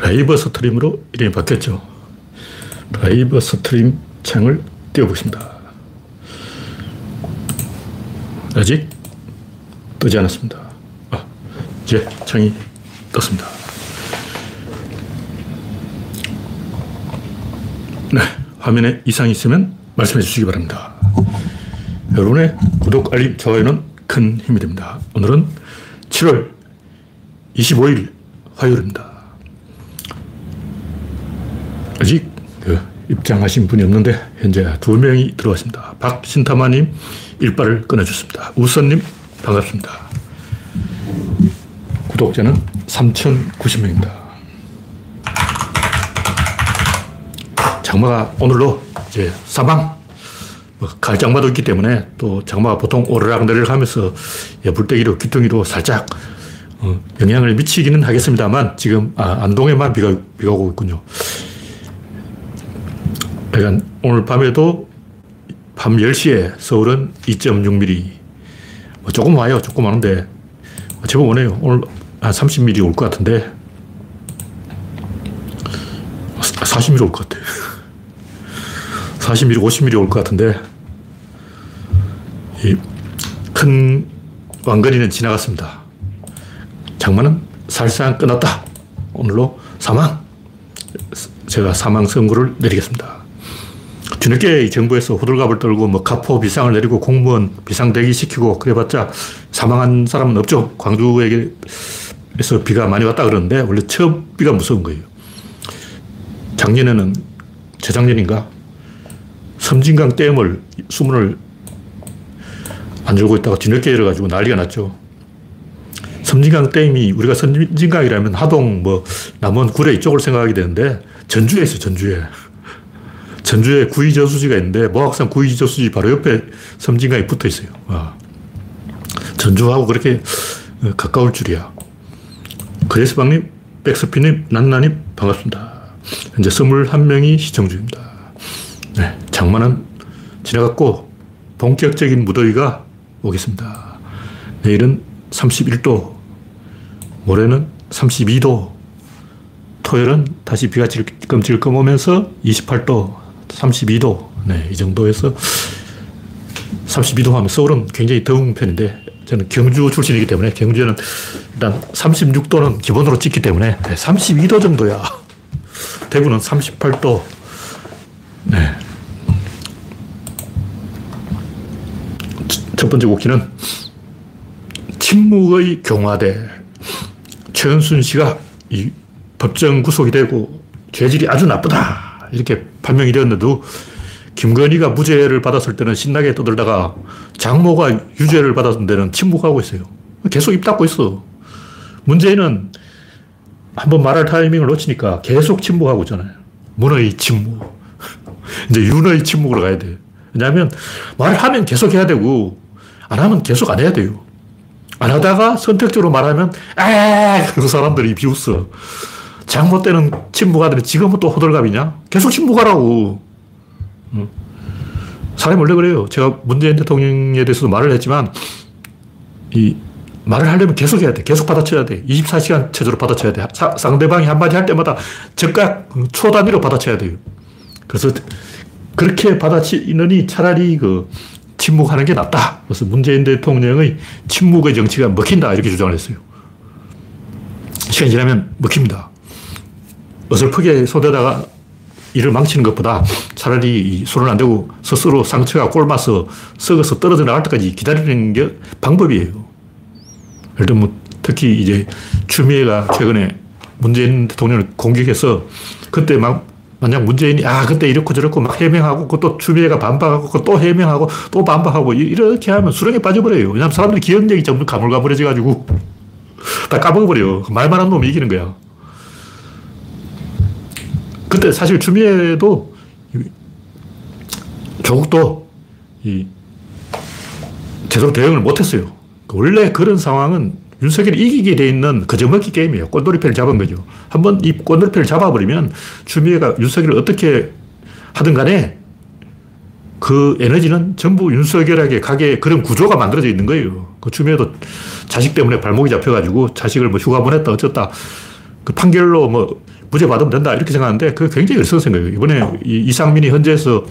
live stream으로 이름이 바뀌었죠. live stream 창을 띄워보겠습니다. 아직 뜨지 않았습니다. 아, 이제 창이 떴습니다. 네, 화면에 이상이 있으면 말씀해 주시기 바랍니다. 여러분의 구독, 알림, 좋아요는 큰 힘이 됩니다. 오늘은 7월 25일 화요일입니다. 아직 그 입장하신 분이 없는데 현재 두 명이 들어왔습니다. 박신타마님 일발을 끊어줬습니다. 우선님 반갑습니다. 구독자는 3,090명입니다. 장마가 오늘로 이제 사망 뭐 갈장마도 있기 때문에 또 장마가 보통 오르락 내리락 하면서 불떼기로 귀퉁이로 살짝 어, 영향을 미치기는 하겠습니다만 지금 아, 안동에만 비가, 비가 오고 있군요. 그러니까 오늘 밤에도 밤 10시에 서울은 2.6mm 뭐 조금 와요. 조금 와는데 제법 오네요. 오늘 한 30mm 올 것 같은데 40mm 올 것 같아. 40mm, 50mm 올 것 같은데 큰 왕건이는 지나갔습니다. 장마는 살상 끝났다. 오늘로 사망. 제가 사망 선고를 내리겠습니다. 뒤늦게 정부에서 호들갑을 떨고 뭐 가포 비상을 내리고 공무원 비상 대기시키고 그래봤자 사망한 사람은 없죠. 광주에서 비가 많이 왔다 그러는데 원래 처음 비가 무서운 거예요. 작년에는 재작년인가 섬진강 댐을 수문을 안 열고 있다가 뒤늦게 열어가지고 난리가 났죠. 섬진강 댐이 우리가 섬진강이라면 하동, 뭐, 남원, 구례 이쪽을 생각하게 되는데 전주에 있어 전주에. 전주에 구이저수지가 있는데 모악산 구이저수지 바로 옆에 섬진강이 붙어 있어요. 와. 전주하고 그렇게 어, 가까울 줄이야. 그레스방님, 백스피님, 난나님 반갑습니다. 현재 21명이 시청 중입니다. 네, 장마는 지나갔고 본격적인 무더위가 오겠습니다. 내일은 31도, 모레는 32도, 토요일은 다시 비가 질끔질끔 오면서 28도, 32도, 네, 이 정도에서 32도 하면 서울은 굉장히 더운 편인데 저는 경주 출신이기 때문에 경주에는 일단 36도는 기본으로 찍기 때문에 32도 정도야. 대구는 38도. 네. 첫 번째 곡기는 침묵의 경화대. 최은순 씨가 이 법정 구속이 되고 죄질이 아주 나쁘다. 이렇게 판명이 되었는데도 김건희가 무죄를 받았을 때는 신나게 떠들다가 장모가 유죄를 받았을 때는 침묵하고 있어요. 계속 입 닫고 있어. 문재인은 한번 말할 타이밍을 놓치니까 계속 침묵하고 있잖아요. 문의 침묵. 이제 윤의 침묵으로 가야 돼. 왜냐하면 말을 하면 계속 해야 되고 안 하면 계속 안 해야 돼요. 안 하다가 선택적으로 말하면 에 그래서 사람들이 비웃어. 때는 침묵하더니 지금은 또 호들갑이냐? 계속 침묵하라고. 사람이 원래 그래요. 제가 문재인 대통령에 대해서도 말을 했지만, 이 말을 하려면 계속 해야 돼. 계속 받아쳐야 돼. 24시간 체제로 받아쳐야 돼. 사, 상대방이 한마디 할 때마다 즉각 초 단위로 받아쳐야 돼요. 그래서 그렇게 받아치느니 차라리 그 침묵하는 게 낫다. 그래서 문재인 대통령의 침묵의 정치가 먹힌다. 이렇게 주장을 했어요. 시간이 지나면 먹힙니다. 어설프게 손대다가 일을 망치는 것보다 차라리 손을 안 대고 스스로 상처가 꼴마서 썩어서 떨어져 나갈 때까지 기다리는 게 방법이에요. 예를 들면 특히 이제 추미애가 최근에 문재인 대통령을 공격해서 그때 막 만약 문재인이 아 그때 이렇고 저렇고 막 해명하고 그또 추미애가 반박하고 또 해명하고 또 반박하고 이렇게 하면 수렁에 빠져버려요. 왜냐하면 사람들이 기억력이 점점 가물가물해져 가지고 다 까먹어버려. 말만 한 놈이 이기는 거야. 그때 사실 추미애도 조국도 이 제대로 대응을 못했어요. 원래 그런 상황은 윤석열이 이기게 돼 있는 거저먹기 게임이에요. 꼰돌이패를 잡은 거죠. 한번 이 꼰돌이패를 잡아버리면 추미애가 윤석열을 어떻게 하든 간에 그 에너지는 전부 윤석열에게 가게 그런 구조가 만들어져 있는 거예요. 그 추미애도 자식 때문에 발목이 잡혀가지고 자식을 뭐 휴가 보냈다 어쩌다 그 판결로 뭐 무죄 받으면 된다 이렇게 생각하는데 그게 굉장히 어리석은 생각이에요. 이번에 이상민이 현재에서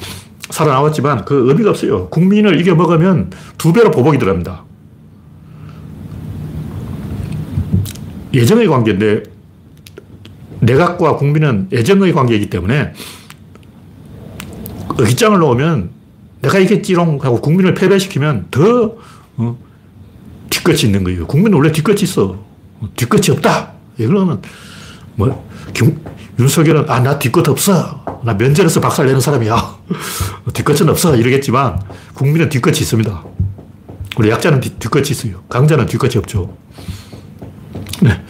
살아나왔지만 그 의미가 없어요. 국민을 이겨 먹으면 두 배로 보복이 들어갑니다. 예정의 관계인데 내각과 국민은 예정의 관계이기 때문에 의기장을 놓으면 내가 이겼지롱 하고 국민을 패배시키면 더 어, 뒤끝이 있는 거예요. 국민은 원래 뒤끝이 있어. 뒤끝이 없다. 이거는 뭐 김, 윤석열은 아나 뒤끝 없어. 나 면접에서 박살 내는 사람이야. 뒤끝은 없어. 이러겠지만 국민은 뒤끝이 있습니다. 우리 약자는 뒤, 뒤끝이 있어요. 강자는 뒤끝이 없죠. 네.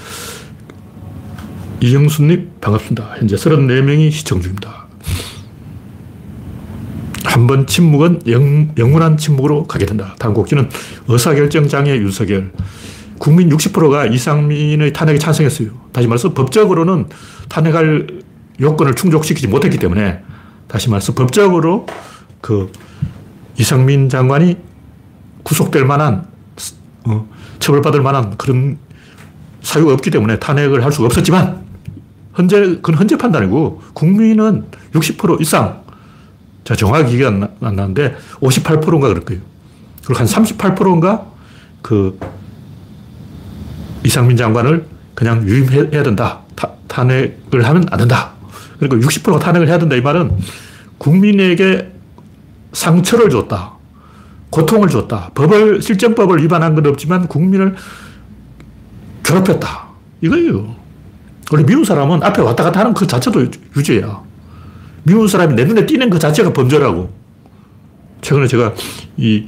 이영수님 반갑습니다. 현재 34명이 시청 중입니다. 한 번 침묵은 영, 영원한 침묵으로 가게 된다. 곡지는 의사결정장애 윤석열. 국민 60%가 이상민의 탄핵에 찬성했어요. 다시 말해서 법적으로는 탄핵할 요건을 충족시키지 못했기 때문에 다시 말해서 법적으로 그 이상민 장관이 구속될 만한 어, 처벌받을 만한 그런 사유가 없기 때문에 탄핵을 할 수가 없었지만 현재 그건 현재 판단이고 국민은 60% 이상 자 정확히 안, 안 나는데 58%인가 그럴 거예요. 그리고 한 38%인가 그 이상민 장관을 그냥 유임해야 된다. 타, 탄핵을 하면 안 된다. 그러니까 60%가 탄핵을 해야 된다. 이 말은 국민에게 상처를 줬다. 고통을 줬다. 법을, 실정법을 위반한 건 없지만 국민을 괴롭혔다. 이거예요. 원래 미운 사람은 앞에 왔다 갔다 하는 그 자체도 유죄야. 미운 사람이 내 눈에 띄는 그 자체가 범죄라고. 최근에 제가 이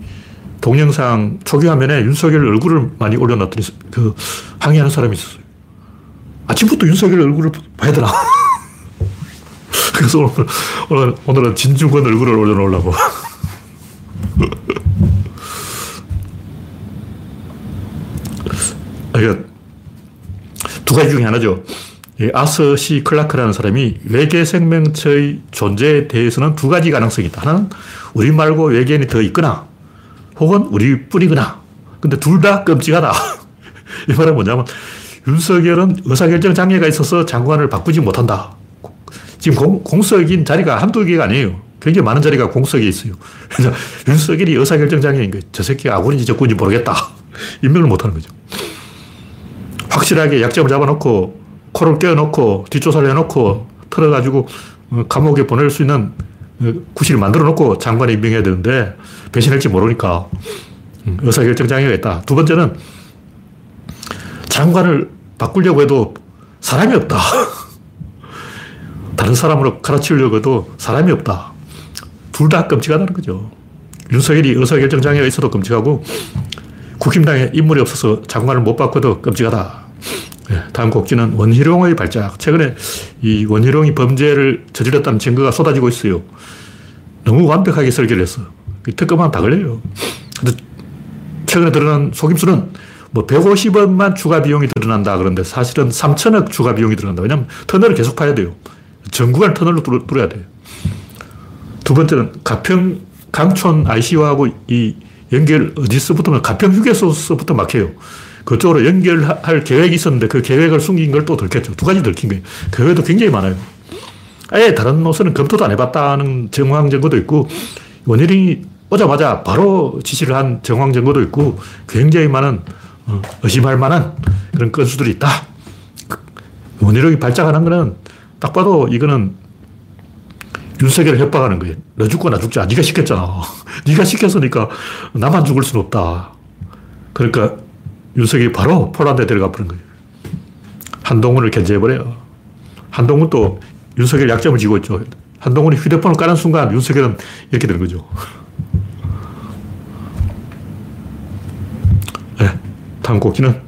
동영상 초기 화면에 윤석열 얼굴을 많이 올려놨더니 그 항의하는 사람이 있었어요. 아침부터 윤석열 얼굴을 봐야 되나? 그래서 오늘, 오늘, 오늘은 진중권 얼굴을 올려놓으려고. 그러니까 두 가지 중에 하나죠. 아서 시 클라크라는 사람이 외계 생명체의 존재에 대해서는 두 가지 가능성이 있다. 하나는 우리 말고 외계인이 더 있거나 혹은 우리 뿐이거나. 근데 둘 다 끔찍하다. 이 말은 뭐냐면 윤석열은 의사결정 장애가 있어서 장관을 바꾸지 못한다. 지금 공, 공석인 자리가 한두 개가 아니에요. 굉장히 많은 자리가 공석에 있어요. 그래서 윤석열이 의사결정 장애인 거예요. 저 새끼가 아군인지 적군인지 모르겠다. 임명을 못하는 거죠. 확실하게 약점을 잡아놓고 코를 껴놓고 뒷조사를 해놓고 털어가지고 어, 감옥에 보낼 수 있는 어, 구실을 만들어 놓고 장관에 임명해야 되는데 배신할지 모르니까 음, 의사결정 장애가 있다. 두 번째는 장관을 바꾸려고 해도 사람이 없다. 다른 사람으로 갈아치우려고 해도 사람이 없다. 둘 다 끔찍하다는 거죠. 윤석열이 의사결정 장애가 있어도 끔찍하고 국힘당에 인물이 없어서 장관을 못 바꿔도 끔찍하다. 네, 다음 곡지는 원희룡의 발작. 최근에 이 원희룡이 범죄를 저질렀다는 증거가 쏟아지고 있어요. 너무 완벽하게 설계를 했어. 특검하면 다 걸려요. 근데 최근에 드러난 속임수는 뭐 150원만 추가 비용이 드러난다 그런데 사실은 3천억 추가 비용이 들어간다. 왜냐면 터널을 계속 파야 돼요. 전구간 터널로 뚫어야 돼요. 두 번째는 가평 강촌 ICU하고 이 연결 어디서부터 가평 휴게소서부터 막혀요. 그쪽으로 연결할 계획이 있었는데 그 계획을 숨긴 걸 또 들켰죠. 두 가지 들킨 거예요. 그 외에도 굉장히 많아요. 아예 다른 노선은 검토도 안 해봤다는 정황 증거도 있고 원희룡이 오자마자 바로 지시를 한 정황 증거도 있고 굉장히 많은 어, 의심할 만한 그런 건수들이 있다. 원희룡이 발작하는 거는 딱 봐도 이거는 윤석열을 협박하는 거예요. 너 죽고 나 죽자. 네가 시켰잖아. 네가 시켰으니까 나만 죽을 수는 없다. 그러니까 윤석열이 바로 폴란드에 데려가 버린 거예요. 한동훈을 견제해버려요. 한동훈도 윤석열 약점을 지고 있죠. 한동훈이 휴대폰을 까는 순간 윤석열은 이렇게 되는 거죠. 네, 다음 곡기는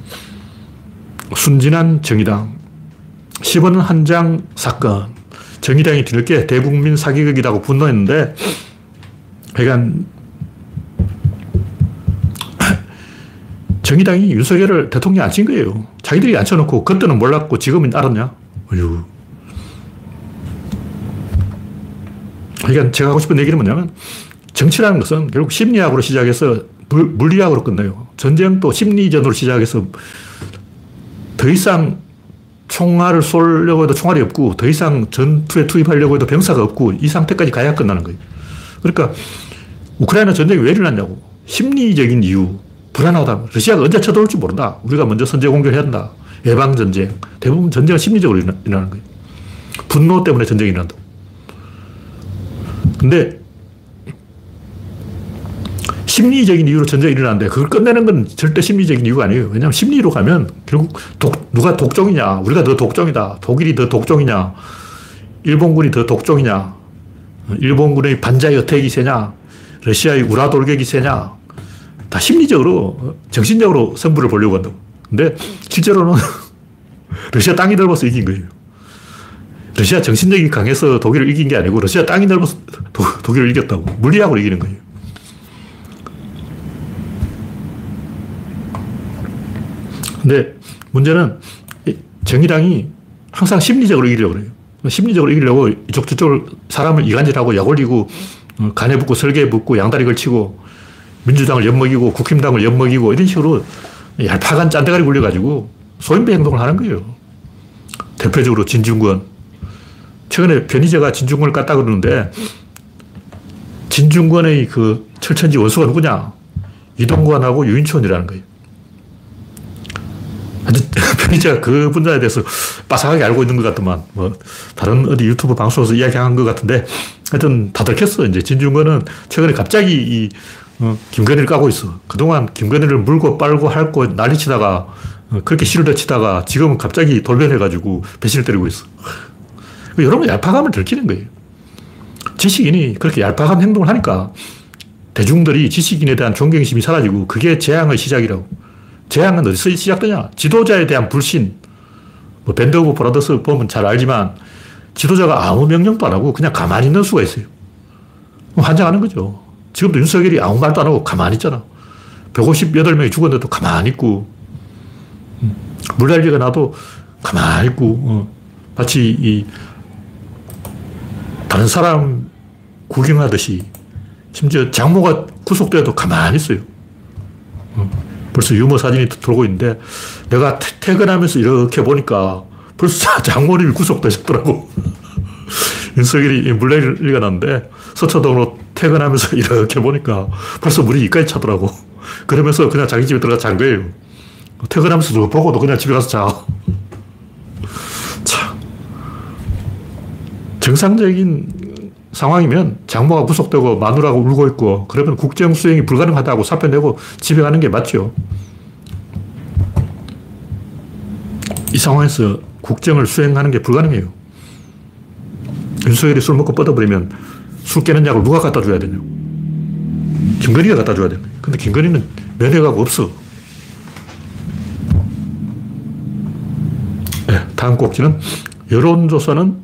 순진한 정의당 10원 한 장 사건. 정의당이 뒤늦게 대국민 사기극이라고 분노했는데, 그러니까 정의당이 윤석열을 대통령 안친 거예요. 자기들이 앉혀놓고 그때는 몰랐고 지금은 알았냐? 어휴. 그러니까 제가 하고 싶은 얘기는 뭐냐면 정치라는 것은 결국 심리학으로 시작해서 물리학으로 끝나요. 전쟁도 심리전으로 시작해서 더 이상 총알을 쏠려고 해도 총알이 없고 더 이상 전투에 투입하려고 해도 병사가 없고 이 상태까지 가야 끝나는 거예요. 그러니까 우크라이나 전쟁이 왜 일어났냐고. 심리적인 이유. 불안하다. 러시아가 언제 쳐들어올지 모른다. 우리가 먼저 선제 공격해야 한다. 예방전쟁. 대부분 전쟁은 심리적으로 일어나는 거예요. 분노 때문에 전쟁이 일어난다. 근데 심리적인 이유로 전쟁이 일어나는데 그걸 끝내는 건 절대 심리적인 이유가 아니에요. 왜냐하면 심리로 가면 결국 독, 누가 독종이냐. 우리가 더 독종이다. 독일이 더 독종이냐. 일본군이 더 독종이냐. 일본군의 반자의 어택이 세냐. 러시아의 우라 돌격이 세냐. 다 심리적으로, 정신적으로 승부를 보려고 한다고. 근데 실제로는 러시아 땅이 넓어서 이긴 거예요. 러시아 정신력이 강해서 독일을 이긴 게 아니고 러시아 땅이 넓어서 도, 독일을 이겼다고. 물리학으로 이기는 거예요. 근데 문제는 정의당이 항상 심리적으로 이기려고 그래요. 심리적으로 이기려고 이쪽 저쪽을 사람을 이간질하고 약 올리고 어, 간에 붙고 설계에 붙고 양다리 걸치고 민주당을 엿먹이고 국힘당을 엿먹이고 이런 식으로 얄팍한 짠대가리 굴려가지고 소인배 행동을 하는 거예요. 대표적으로 진중권. 최근에 변희재가 진중권을 깠다 그러는데 진중권의 그 철천지 원수가 누구냐? 이동관하고 유인촌이라는 거예요. 편의자가 그 분야에 대해서 빠삭하게 알고 있는 것 같더만, 뭐, 다른 어디 유튜브 방송에서 이야기한 것 같은데, 하여튼 다 들켰어. 이제 진중권은 최근에 갑자기 이, 어, 김건희를 까고 있어. 그동안 김건희를 물고 빨고 핥고 난리 치다가, 어, 그렇게 실을 치다가 지금은 갑자기 돌변해가지고 배신을 때리고 있어. 여러분 얄팍함을 들키는 거예요. 지식인이 그렇게 얄팍한 행동을 하니까 대중들이 지식인에 대한 존경심이 사라지고 그게 재앙의 시작이라고. 재앙은 어디서 시작되냐? 지도자에 대한 불신. 뭐 밴드 오브 브라더스 보면 잘 알지만 지도자가 아무 명령도 안 하고 그냥 가만히 있는 수가 있어요. 환장하는 거죠. 지금도 윤석열이 아무 말도 안 하고 가만히 있잖아. 158명이 죽었는데도 가만히 있고, 음, 물난리가 나도 가만히 있고, 어, 마치 이 다른 사람 구경하듯이 심지어 장모가 구속돼도 가만히 있어요. 어. 벌써 유머 사진이 돌고 있는데 내가 퇴근하면서 이렇게 보니까 벌써 장모님이 구속되셨더라고. 윤석열이 물레리가 났는데 서초동으로 퇴근하면서 이렇게 보니까 벌써 물이 이까지 차더라고. 그러면서 그냥 자기 집에 들어가 잔 거예요. 퇴근하면서 보고도 그냥 집에 가서 자. 참. 정상적인 상황이면 장모가 구속되고 마누라가 울고 있고 그러면 국정 수행이 불가능하다고 사표 내고 집에 가는 게 맞죠. 이 상황에서 국정을 수행하는 게 불가능해요. 윤석열이 술 먹고 뻗어버리면 술 깨는 약을 누가 갖다 줘야 되냐 김건희가 갖다 줘야 되냐 근데 김건희는 면회가 없어. 네, 다음 꼭지는 여론조사는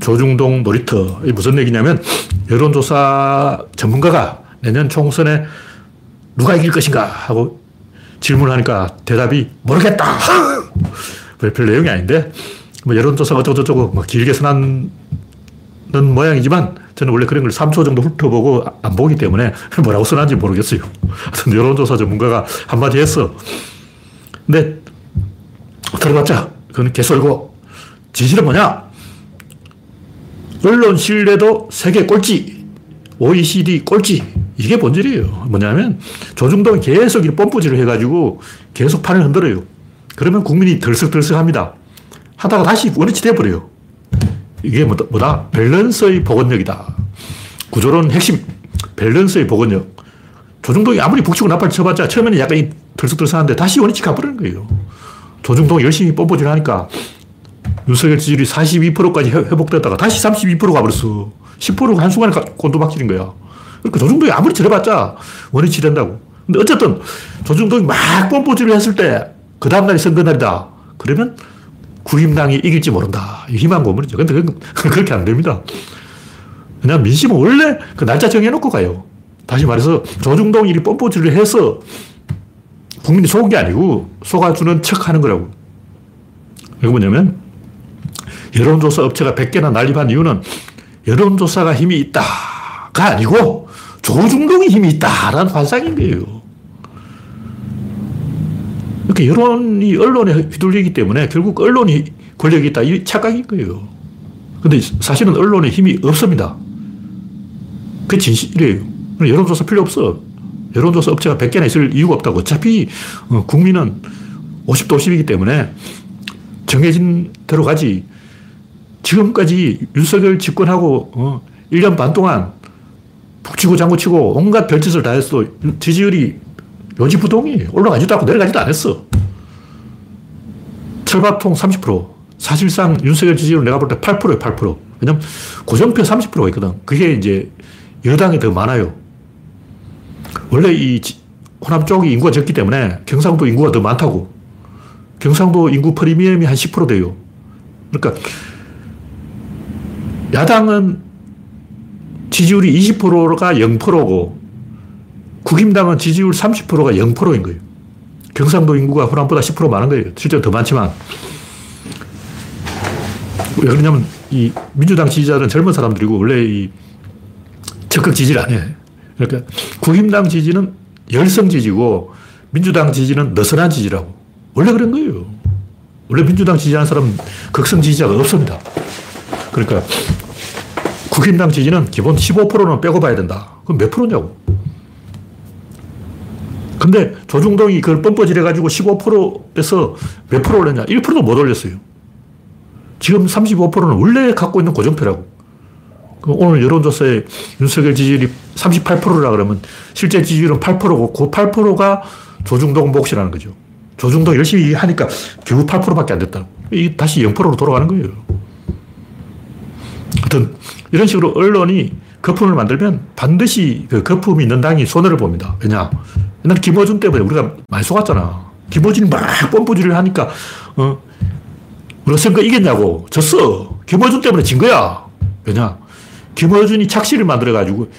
조중동 놀이터. 이 무슨 얘기냐면 여론조사 전문가가 내년 총선에 누가 이길 것인가 하고 질문하니까 대답이 모르겠다. 별 내용이 아닌데 뭐 여론조사 어쩌고저쩌고 뭐 길게 선한 모양이지만 저는 원래 그런 걸 3초 정도 훑어보고 안 보기 때문에 뭐라고 써놨는지 모르겠어요. 하여튼 여론조사 전문가가 한마디 했어. 근데 들어봤자 그건 개설고 진실은 뭐냐? 언론 신뢰도 세계 꼴찌, OECD 꼴찌. 이게 본질이에요. 뭐냐면 조중동이 계속 이 펌프질을 해가지고 계속 판을 흔들어요. 그러면 국민이 들썩들썩 합니다. 하다가 다시 원위치 돼버려요. 이게 뭐다, 뭐다? 밸런스의 복원력이다. 구조론 핵심, 밸런스의 복원력. 조중동이 아무리 북치고 나팔 쳐봤자 처음에는 약간 들썩들썩하는데 다시 원위치 가버리는 거예요. 조중동이 열심히 펌프질 하니까 윤석열 지지율이 42%까지 회복됐다가 다시 32% 가버렸어. 10%가 한순간에 곤두박질인 거야. 그러니까 조중동이 아무리 저래봤자 원위치 된다고. 근데 어쨌든 조중동이 막 뻔뻔질을 했을 때 그 다음날이 선거날이다. 그러면 국임당이 이길지 모른다. 희망 고문이죠. 근데 그건 그렇게 안 됩니다. 그냥 민심은 원래 그 날짜 정해놓고 가요. 다시 말해서 조중동 일이 뻔뻔질을 해서 국민이 속은 게 아니고 속아주는 척 하는 거라고. 이게 뭐냐면 여론조사 업체가 100개나 난립한 이유는 여론조사가 힘이 있다가 아니고 조중동이 힘이 있다라는 환상인 거예요. 이렇게 그러니까 여론이 언론에 휘둘리기 때문에 결국 언론이 권력이 있다. 이 착각인 거예요. 근데 사실은 언론에 힘이 없습니다. 그게 진실이에요. 여론조사 필요 없어. 여론조사 업체가 100개나 있을 이유가 없다고. 어차피 어, 국민은 50도 50이기 때문에 정해진 대로 가지. 지금까지 윤석열 집권하고 1년 어, 반 동안 북치고 장구치고 온갖 별짓을 다 했어. 지지율이 요지부동이 올라가지도 않고 내려가지도 않았어. 철밥통 30%. 사실상 윤석열 지지율 내가 볼 때 8%예요, 8%. 왜냐면 고정표 30%가 있거든. 그게 이제 여당이 더 많아요. 원래 이 호남 쪽이 인구가 적기 때문에 경상도 인구가 더 많다고. 경상도 인구 프리미엄이 한 10% 돼요. 그러니까 야당은 지지율이 20%가 0%고 국힘당은 지지율 30%가 0%인 거예요. 경상도 인구가 호남보다 10% 많은 거예요. 실제로 더 많지만. 왜 그러냐면 이 민주당 지지자들은 젊은 사람들이고 원래 이 적극 지지를 안 해. 그러니까 국힘당 지지는 열성 지지고 민주당 지지는 느슨한 지지라고. 원래 그런 거예요. 원래 민주당 지지하는 사람은 극성 지지자가 없습니다. 그러니까 국힘당 지지는 기본 15%는 빼고 봐야 된다. 그럼 몇 프로냐고. 근데 조중동이 그걸 뻔뻔질해가지고 15%에서 몇 프로 올렸냐? 1%도 못 올렸어요. 지금 35%는 원래 갖고 있는 고정표라고. 오늘 여론조사에 윤석열 지지율이 38%라 그러면 실제 지지율은 8%고 그 8%가 조중동 몫이라는 거죠. 조중동 열심히 하니까 겨우 8%밖에 안 됐다. 이 다시 0%로 돌아가는 거예요. 하여튼 이런 식으로 언론이 거품을 만들면 반드시 그 거품이 있는 당이 손해를 봅니다. 왜냐? 옛날 김어준 때문에 우리가 많이 속았잖아. 김어준이 막 뻔뿌질을 하니까, 어, 우리가 선거 이겼냐고. 졌어. 김어준 때문에 진 거야. 왜냐? 김어준이 착시를 만들어가지고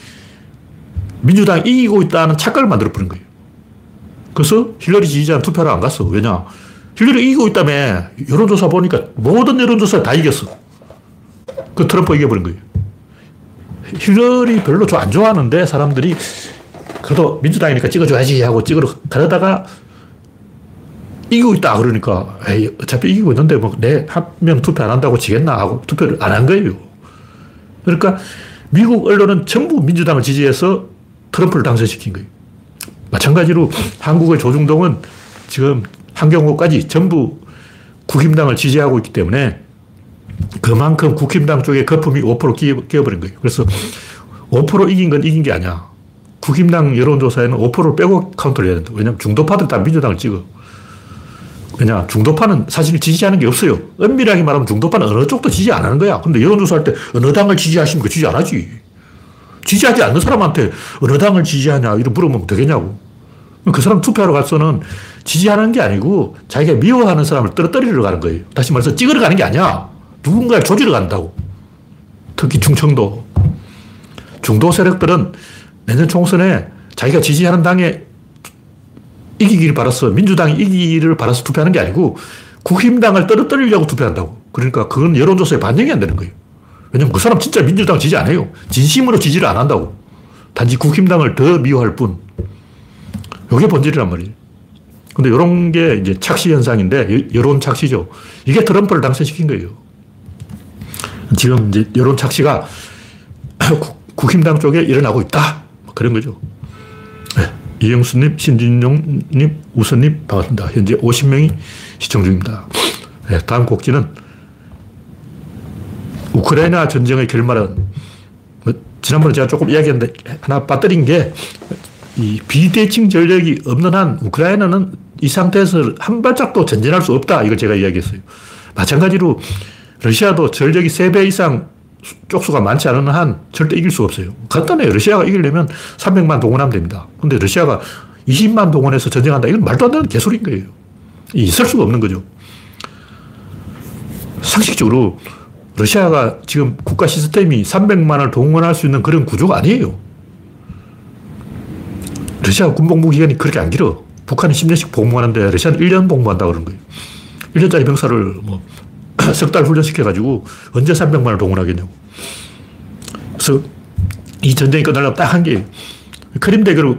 민주당이 이기고 있다는 착각을 만들어버린 거예요. 그래서 힐러리 지지자는 투표를 안 갔어. 왜냐? 힐러리 이기고 있다며 여론조사 보니까 모든 여론조사 다 이겼어. 그 트럼프 이겨버린 거예요. 힐러리 별로 안 좋아하는데 사람들이 그래도 민주당이니까 찍어줘야지 하고 찍으러 가려다가 이기고 있다 그러니까 에이, 어차피 이기고 있는데 뭐 내 한 명 투표 안 한다고 지겠나 하고 투표를 안 한 거예요. 그러니까 미국 언론은 전부 민주당을 지지해서 트럼프를 당선시킨 거예요. 마찬가지로 한국의 조중동은 지금 한경호까지 전부 국힘당을 지지하고 있기 때문에 그만큼 국힘당 쪽에 거품이 5% 끼어버린 거예요. 그래서 5% 이긴 건 이긴 게 아니야. 국힘당 여론조사에는 5%를 빼고 카운트를 해야 된다. 왜냐하면 중도파들 다 민주당을 찍어. 왜냐, 중도파는 사실 지지하는 게 없어요. 엄밀하게 말하면 중도파는 어느 쪽도 지지 안 하는 거야. 근데 여론조사할 때 어느 당을 지지하십니까? 지지 안 하지. 지지하지 않는 사람한테 어느 당을 지지하냐, 이런 물어보면 되겠냐고. 그 사람 투표하러 가서는 지지하는 게 아니고 자기가 미워하는 사람을 떨어뜨리러 가는 거예요. 다시 말해서 찍으러 가는 게 아니야. 누군가를 조지러 간다고. 특히 충청도. 중도 세력들은 내년 총선에 자기가 지지하는 당에 이기기를 바라서 민주당이 이기기를 바라서 투표하는 게 아니고 국힘당을 떨어뜨리려고 투표한다고. 그러니까 그건 여론조사에 반영이 안 되는 거예요. 왜냐면 그 사람 진짜 민주당 지지 안 해요. 진심으로 지지를 안 한다고. 단지 국힘당을 더 미워할 뿐. 이게 본질이란 말이에요. 근데 이런 게 이제 착시 현상인데, 여론 착시죠. 이게 트럼프를 당선시킨 거예요. 지금 이제 여론 착시가 국힘당 쪽에 일어나고 있다. 그런 거죠. 네. 이영수님, 신진용님, 우선님, 반갑습니다. 현재 50명이 시청 중입니다. 네. 다음 곡지는 우크라이나 전쟁의 결말은 뭐 지난번에 제가 조금 이야기했는데 하나 빠뜨린 게 이 비대칭 전력이 없는 한 우크라이나는 이 상태에서 한 발짝도 전진할 수 없다. 이걸 제가 이야기했어요. 마찬가지로 러시아도 전력이 3배 이상 쪽수가 많지 않은 한 절대 이길 수가 없어요. 간단해요. 러시아가 이기려면 300만 동원하면 됩니다. 근데 러시아가 20만 동원해서 전쟁한다. 이건 말도 안 되는 개소리인 거예요. 있을 수가 없는 거죠. 상식적으로 러시아가 지금 국가 시스템이 300만을 동원할 수 있는 그런 구조가 아니에요. 러시아 군복무 기간이 그렇게 안 길어. 북한이 10년씩 복무하는데 러시아는 1년 복무한다 그러는 거예요. 1년짜리 병사를 뭐 석 달 훈련시켜가지고 언제 300만을 동원하겠냐고. 그래서 이 전쟁이 끝나려면 딱 한 게, 크림 대교를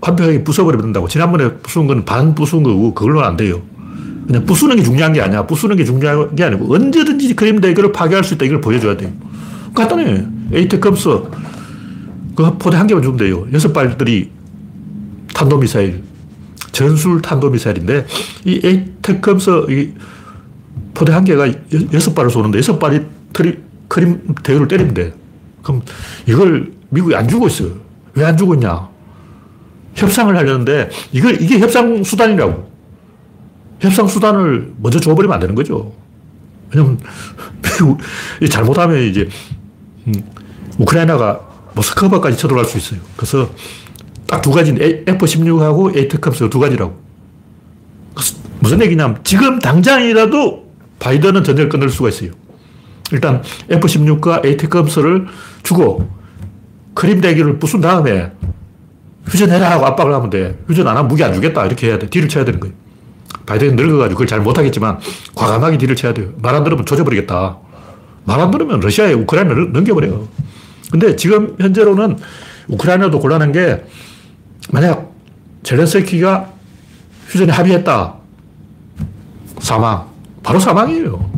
완벽하게 부숴버려야 된다고. 지난번에 부순 건 반 부순 거고, 그걸로는 안 돼요. 그냥 부수는 게 중요한 게 아니야. 부수는 게 중요한 게 아니고 언제든지 크림 대교를 파괴할 수 있다. 이걸 보여줘야 돼요. 간단해. ATACMS 그 포대 한 개만 주면 돼요. 여섯 발들이 탄도미사일, 전술 탄도미사일인데 이 ATACMS 이 포대 한 개가 여섯 발을 쏘는데 여섯 발이 트리, 크림 대교를 때리면 돼. 그럼 이걸 미국이 안 주고 있어요. 왜 안 주고 있냐? 협상을 하려는데 이걸 이게 협상 수단이라고. 협상 수단을 먼저 줘버리면 안 되는 거죠. 왜냐면, 잘못하면 이제, 음, 우크라이나가 모스크바까지 쳐들어갈 수 있어요. 그래서 딱 두 가지는 F-16하고 ATACMS 두 가지라고. 무슨 얘기냐면 지금 당장이라도 바이든은 전쟁을 끊을 수가 있어요. 일단 F-16과 에이트컴스를 주고 크림 대기를 부순 다음에 휴전해라 하고 압박을 하면 돼. 휴전 안 하면 무기 안 주겠다. 이렇게 해야 돼. 뒤를 쳐야 되는 거예요. 바이든이 늙어가지고 그걸 잘 못하겠지만 과감하게 뒤를 쳐야 돼요. 말 안 들으면 조져버리겠다. 말 안 들으면 러시아에 우크라이나를 넘겨버려. 근데 지금 현재로는 우크라이나도 곤란한 게 만약 젤렌스키가 휴전에 합의했다. 사망. 바로 사망이에요.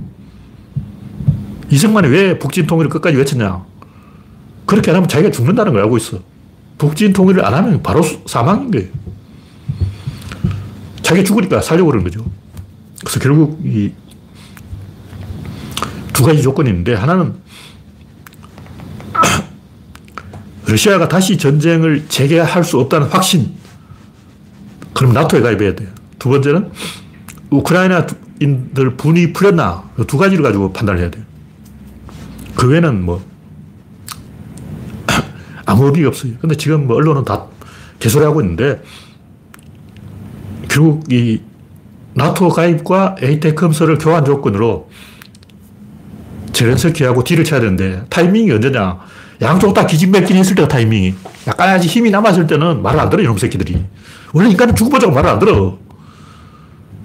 이승만이 왜 북진 통일을 끝까지 외쳤냐. 그렇게 안 하면 자기가 죽는다는 걸 알고 있어. 북진 통일을 안 하면 바로 사망인 거예요. 자기 죽으니까 살려고 그러는 거죠. 그래서 결국 이 두 가지 조건이 있는데 하나는 러시아가 다시 전쟁을 재개할 수 없다는 확신. 그럼 나토에 가입해야 돼요. 두 번째는 우크라이나 인들 분이 풀렸나. 두 가지를 가지고 판단을 해야 돼요. 그 외에는 뭐 아무 의미가 없어요. 근데 지금 뭐 언론은 다 개소리하고 있는데 결국 이 나토 가입과 에이테컴스를 교환 조건으로 제렌스키하고 딜을 쳐야 되는데 타이밍이 언제냐. 양쪽 다 기진맥진 했을 때가 타이밍이. 약간 아직 힘이 남았을 때는 말을 안 들어, 이놈 새끼들이. 원래 인간은 죽어보자고 말을 안 들어.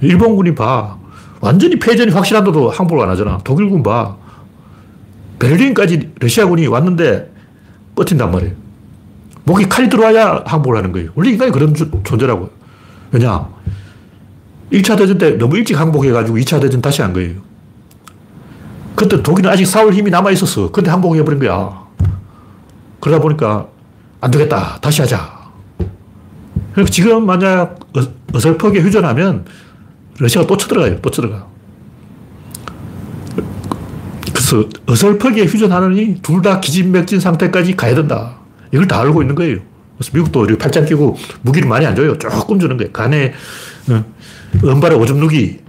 일본군이 봐. 완전히 패전이 확실한데도 항복을 안 하잖아. 독일군 봐. 베를린까지 러시아군이 왔는데 버틴단 말이에요. 목이 칼이 들어와야 항복을 하는 거예요. 원래 인간이 그런 존재라고. 왜냐? 1차 대전 때 너무 일찍 항복해가지고 2차 대전 다시 한 거예요. 그때 독일은 아직 싸울 힘이 남아있었어. 근데 항복해버린 거야. 그러다 보니까 안 되겠다. 다시 하자. 지금 만약 어설프게 휴전하면 러시아가 또 쳐들어가요. 또 쳐들어가. 그래서 어설프게 휴전하느니 둘 다 기진맥진 상태까지 가야 된다. 이걸 다 알고 있는 거예요. 그래서 미국도 이렇게 팔짱 끼고 무기를 많이 안 줘요. 조금 주는 거예요. 간에 어, 은발에 오줌 누기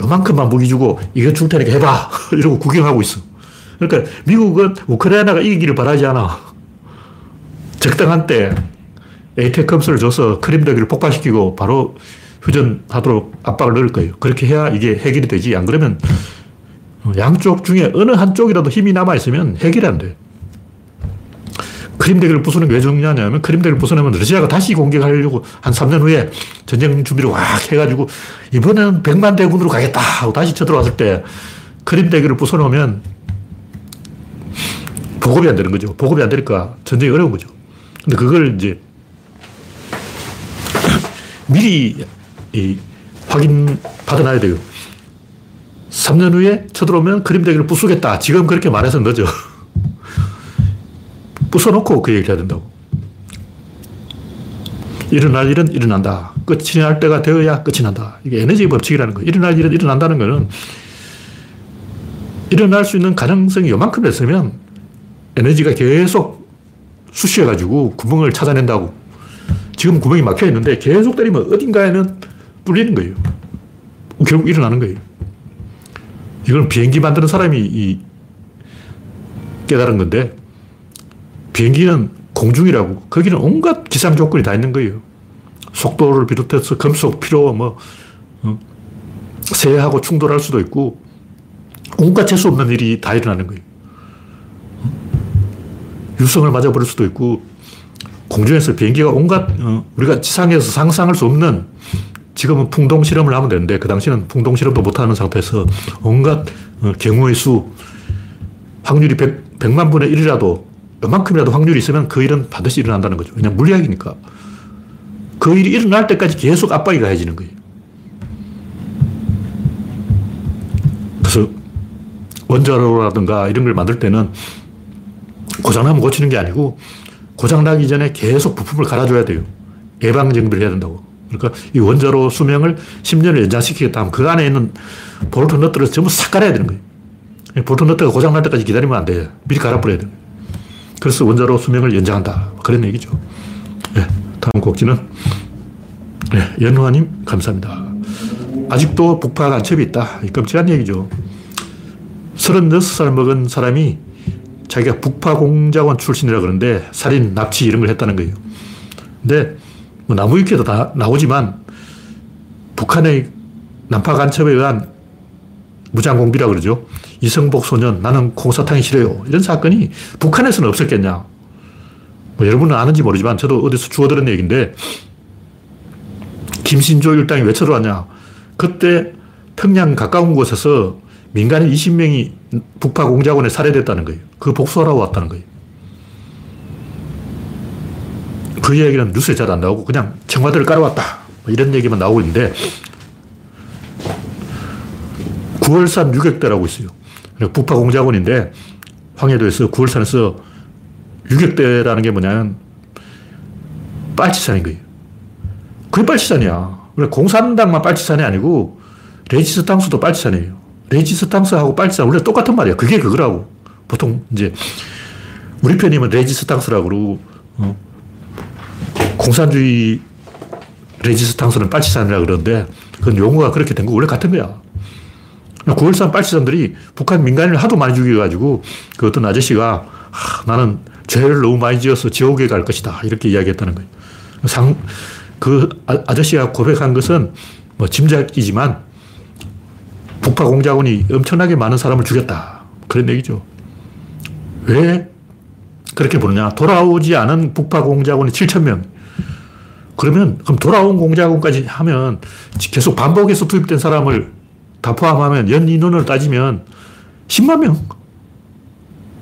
요만큼만 무기 주고 이거 줄 테니까 해봐. 이러고 구경하고 있어. 그러니까 미국은 우크라이나가 이기기를 바라지 않아. 적당한 때 에이테컴스를 줘서 크림대기를 폭발시키고 바로 휴전하도록 압박을 넣을 거예요. 그렇게 해야 이게 해결이 되지. 안 그러면 양쪽 중에 어느 한쪽이라도 힘이 남아있으면 해결이 안 돼. 크림대기를 부수는 게 왜 중요하냐면 크림대기를 부수면 러시아가 다시 공격하려고 한 3년 후에 전쟁 준비를 확 해가지고 이번에는 100만 대군으로 가겠다 하고 다시 쳐들어왔을 때 크림대기를 부숴놓으면 보급이 안 되는 거죠. 보급이 안 되니까 전쟁이 어려운 거죠. 근데 그걸 이제 미리 확인 받아놔야 돼요. 3년 후에 쳐들어오면 크림대기를 부수겠다. 지금 그렇게 말해서 늦어. 부숴놓고 그 얘기를 해야 된다고. 일어날 일은 일어난다. 끝이 날 때가 되어야 끝이 난다. 이게 에너지 법칙이라는 거예요. 일어날 일은 일어난다는 거는 일어날 수 있는 가능성이 요만큼 됐으면 에너지가 계속 쑤셔가지고 구멍을 찾아낸다고. 지금 구멍이 막혀 있는데 계속 때리면 어딘가에는 뚫리는 거예요. 결국 일어나는 거예요. 이건 비행기 만드는 사람이 깨달은 건데 비행기는 공중이라고. 거기는 온갖 기상 조건이 다 있는 거예요. 속도를 비롯해서 금속, 피로, 뭐, 어, 새하고 충돌할 수도 있고, 온갖 재수 없는 일이 다 일어나는 거예요. 유성을 맞아버릴 수도 있고, 공중에서 비행기가 온갖, 어, 우리가 지상에서 상상할 수 없는, 지금은 풍동 실험을 하면 되는데 그 당시는 풍동 실험도 못하는 상태에서 온갖 어, 경우의 수 확률이 100, 100만 분의 1이라도 요만큼이라도 확률이 있으면 그 일은 반드시 일어난다는 거죠. 그냥 물리학이니까. 그 일이 일어날 때까지 계속 압박이 가해지는 거예요. 그래서 원자로라든가 이런 걸 만들 때는 고장나면 고치는 게 아니고 고장나기 전에 계속 부품을 갈아줘야 돼요. 예방 정비를 해야 된다고. 그러니까 이 원자로 수명을 10년을 연장시키겠다 하면 그 안에 있는 볼트 너트를 전부 싹 갈아야 되는 거예요. 볼트 너트가 고장날 때까지 기다리면 안 돼. 미리 갈아버려야 돼. 그래서 원자로 수명을 연장한다. 그런 얘기죠. 네, 다음 곡지는 네, 연화님 감사합니다. 아직도 북파 간첩이 있다. 끔찍한 얘기죠. 36살 먹은 사람이 자기가 북파 공작원 출신이라 그러는데 살인, 납치 이런 걸 했다는 거예요. 근데 뭐 나무 위키에도 다 나오지만 북한의 난파 간첩에 의한 무장공비라 그러죠. 이성복 소년, 나는 콩사탕이 싫어요. 이런 사건이 북한에서는 없었겠냐. 뭐 여러분은 아는지 모르지만 저도 어디서 주워 들은 얘기인데 김신조 일당이 왜 쳐들어왔냐. 그때 평양 가까운 곳에서 민간인 20명이 북파 공작원에 살해됐다는 거예요. 그 복수하러 왔다는 거예요. 그 이야기는 뉴스에 잘 안 나오고 그냥 청와대를 깔아왔다. 뭐 이런 얘기만 나오고 있는데 9월산 유격대라고 있어요. 북파 공작원인데 황해도에서 9월산에서 유격대라는 게 뭐냐면 빨치산인 거예요. 그게 빨치산이야. 공산당만 빨치산이 아니고 레지스탕스도 빨치산이에요. 레지스탕스하고 빨치산 원래 똑같은 말이야. 그게 그거라고. 보통 이제 우리 편이면 레지스탕스라고 그러고 어, 공산주의 레지스탕스는 빨치산이라고 그러는데 그건 용어가 그렇게 된 거 원래 같은 거야. 9월산 빨치산들이 북한 민간인을 하도 많이 죽여가지고 그 어떤 아저씨가 하, 나는 죄를 너무 많이 지어서 지옥에 갈 것이다. 이렇게 이야기했다는 거예요. 상, 그 아, 아저씨가 고백한 것은 뭐 짐작이지만 북파 공작원이 엄청나게 많은 사람을 죽였다. 그런 얘기죠. 왜 그렇게 보느냐. 돌아오지 않은 북파 공작원이 7천명. 그러면, 그럼 돌아온 공작원까지 하면 계속 반복해서 투입된 사람을 다 포함하면 연 인원을 따지면 10만 명.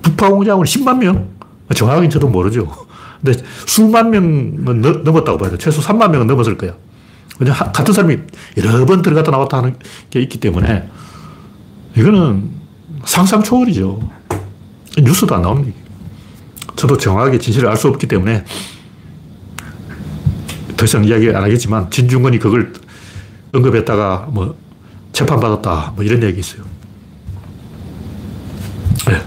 북파 공작원 10만 명. 정확하게 저도 모르죠. 근데 수만 명은 넘었다고 봐야 돼. 최소 3만 명은 넘었을 거야. 그냥 같은 사람이 여러 번 들어갔다 나왔다 하는 게 있기 때문에 이거는 상상 초월이죠. 뉴스도 안 얘기예요. 저도 정확하게 진실을 알 수 없기 때문에 더 이상 이야기 안 하겠지만 진중권이 그걸 언급했다가 뭐 재판받았다 뭐 이런 얘기 있어요. 네.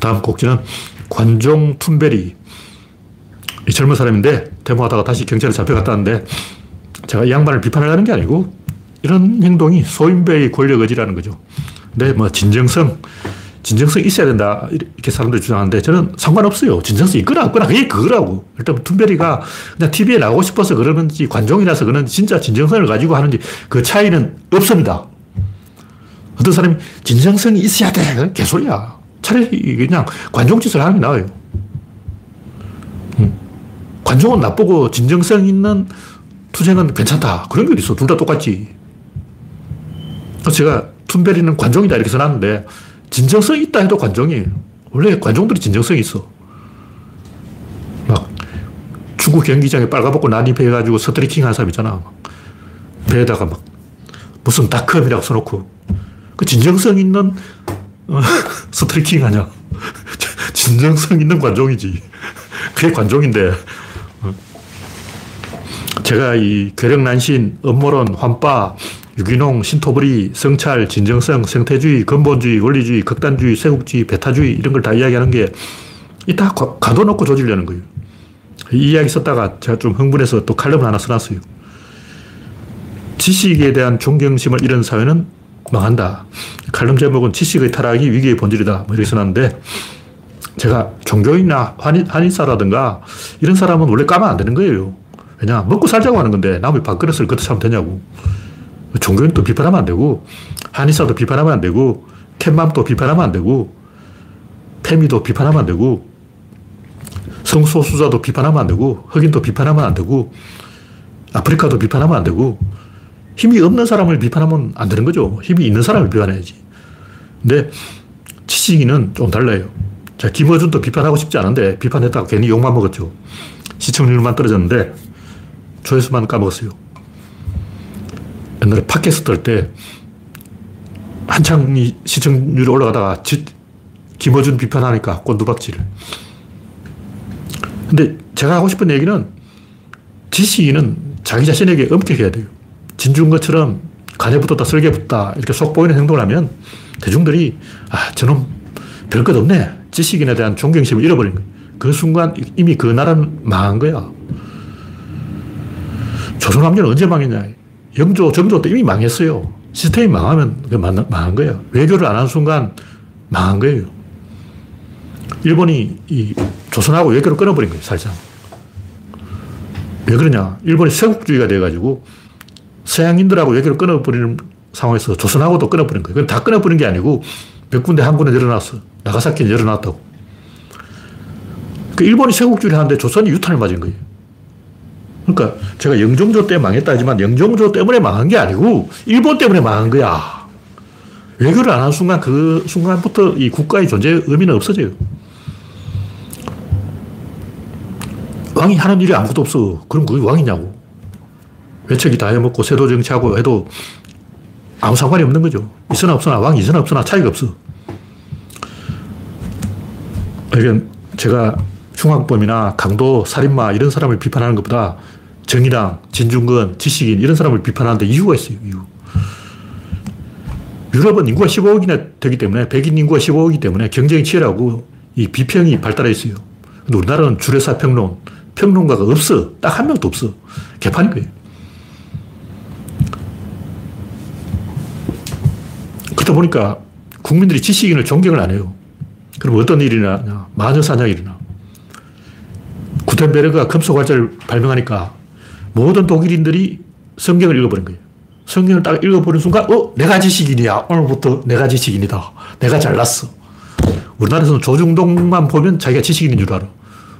다음 곡지는 관종 툰베리. 이 젊은 사람인데 데모하다가 다시 경찰에 잡혀갔다는데 제가 이 양반을 비판하려는 게 아니고 이런 행동이 소인배의 권력 의지라는 거죠. 근데 뭐 진정성, 진정성 있어야 된다. 이렇게 사람들이 주장하는데 저는 상관없어요. 진정성 있거나 없거나 그게 그거라고. 일단 툰베리가 그냥 TV에 나오고 싶어서 그러는지 관종이라서 그런지 진짜 진정성을 가지고 하는지 그 차이는 없습니다. 어떤 사람이 진정성이 있어야 돼. 그건 개소리야. 차라리 그냥 관종짓을 하는 게 나아요. 음. 관종은 나쁘고 진정성 있는 투쟁은 괜찮다. 그런 게 있어. 둘 다 똑같지. 제가 툰베리는 관종이다 이렇게 써놨는데 진정성 있다 해도 관종이에요. 원래 관종들이 진정성이 있어. 막 축구 경기장에 빨가벗고 난입해가지고 스트리킹 하는 사람 있잖아. 배에다가 막 무슨 닷컴이라고 써놓고 그 진정성 있는 어, 스트리킹 하냐. 진정성 있는 관종이지. 그게 관종인데 어. 제가 이 괴력난신, 음모론, 환빠, 유기농, 신토불이, 성찰, 진정성, 생태주의, 근본주의, 원리주의, 극단주의, 쇄국주의, 배타주의 이런 걸 다 이야기하는 게 이따 가둬놓고 조지려는 거예요. 이 이야기 썼다가 제가 좀 흥분해서 또 칼럼을 하나 써놨어요. 지식에 대한 존경심을 잃은 사회는 망한다. 칼럼 제목은 지식의 타락이 위기의 본질이다. 뭐 이렇게 써놨는데 제가 종교인이나 한인, 한인사라든가 이런 사람은 원래 까면 안 되는 거예요. 왜냐, 먹고 살자고 하는 건데 남의 밥그릇을 그렇게 하면 되냐고. 종교인도 비판하면 안 되고, 한의사도 비판하면 안 되고, 캣맘도 비판하면 안 되고, 페미도 비판하면 안 되고, 성소수자도 비판하면 안 되고, 흑인도 비판하면 안 되고, 아프리카도 비판하면 안 되고, 힘이 없는 사람을 비판하면 안 되는 거죠. 힘이 있는 사람을 비판해야지. 근데 지식인은 좀 달라요. 자, 김어준도 비판하고 싶지 않은데 비판했다가 괜히 욕만 먹었죠. 시청률만 떨어졌는데 조회수만 까먹었어요. 옛날에 팟캐스트 할 때 한창 이 시청률이 올라가다가 지, 김어준 비판하니까 꼰두박질. 근데 제가 하고 싶은 얘기는 지식인은 자기 자신에게 엄격해야 돼요. 진중것처럼 간에 붙었다 설계 붙다 이렇게 속 보이는 행동을 하면 대중들이 아 저놈 별것 없네 지식인에 대한 존경심을 잃어버린 거예요. 그 순간 이미 그 나라는 망한 거야. 조선왕조는 언제 망했냐. 영조, 정조 때 이미 망했어요. 시스템이 망하면 망한 거예요. 외교를 안 하는 순간 망한 거예요. 일본이 이 조선하고 외교를 끊어버린 거예요, 사실상. 왜 그러냐. 일본이 세국주의가 돼가지고 서양인들하고 외교를 끊어버리는 상황에서 조선하고도 끊어버린 거예요. 그건 다 끊어버린 게 아니고 몇 군데 한 군데 열어놨어. 나가사키는 열어놨다고. 그 일본이 세국주의를 하는데 조선이 유탄을 맞은 거예요. 그러니까 제가 영종조 때 망했다 하지만 영종조 때문에 망한 게 아니고 일본 때문에 망한 거야. 외교를 안 하는 순간 그 순간부터 이 국가의 존재 의미는 없어져요. 왕이 하는 일이 아무것도 없어. 그럼 그게 왕이냐고. 외척이 다 해먹고 세도 정치하고 해도 아무 상관이 없는 거죠. 있으나 없으나 왕이 있으나 없으나 차이가 없어. 제가 흉악범이나 강도, 살인마 이런 사람을 비판하는 것보다 정의당, 진중권, 지식인 이런 사람을 비판하는데 이유가 있어요. 이유. 유럽은 인구가 15억이나 되기 때문에 백인 인구가 15억이기 때문에 경쟁이 치열하고 이 비평이 발달해 있어요. 근데 우리나라는 주례사 평론, 평론가가 없어. 딱 한 명도 없어. 개판인 거예요. 그러다 보니까 국민들이 지식인을 존경을 안 해요. 그럼 어떤 일이 나 마녀사냥이 일어나. 구텐베르가 금속활자를 발명하니까 모든 독일인들이 성경을 읽어버린 거예요. 성경을 딱 읽어보는 순간, 어, 내가 지식인이야. 오늘부터 내가 지식인이다. 내가 잘났어. 우리나라에서는 조중동만 보면 자기가 지식인인 줄 알아.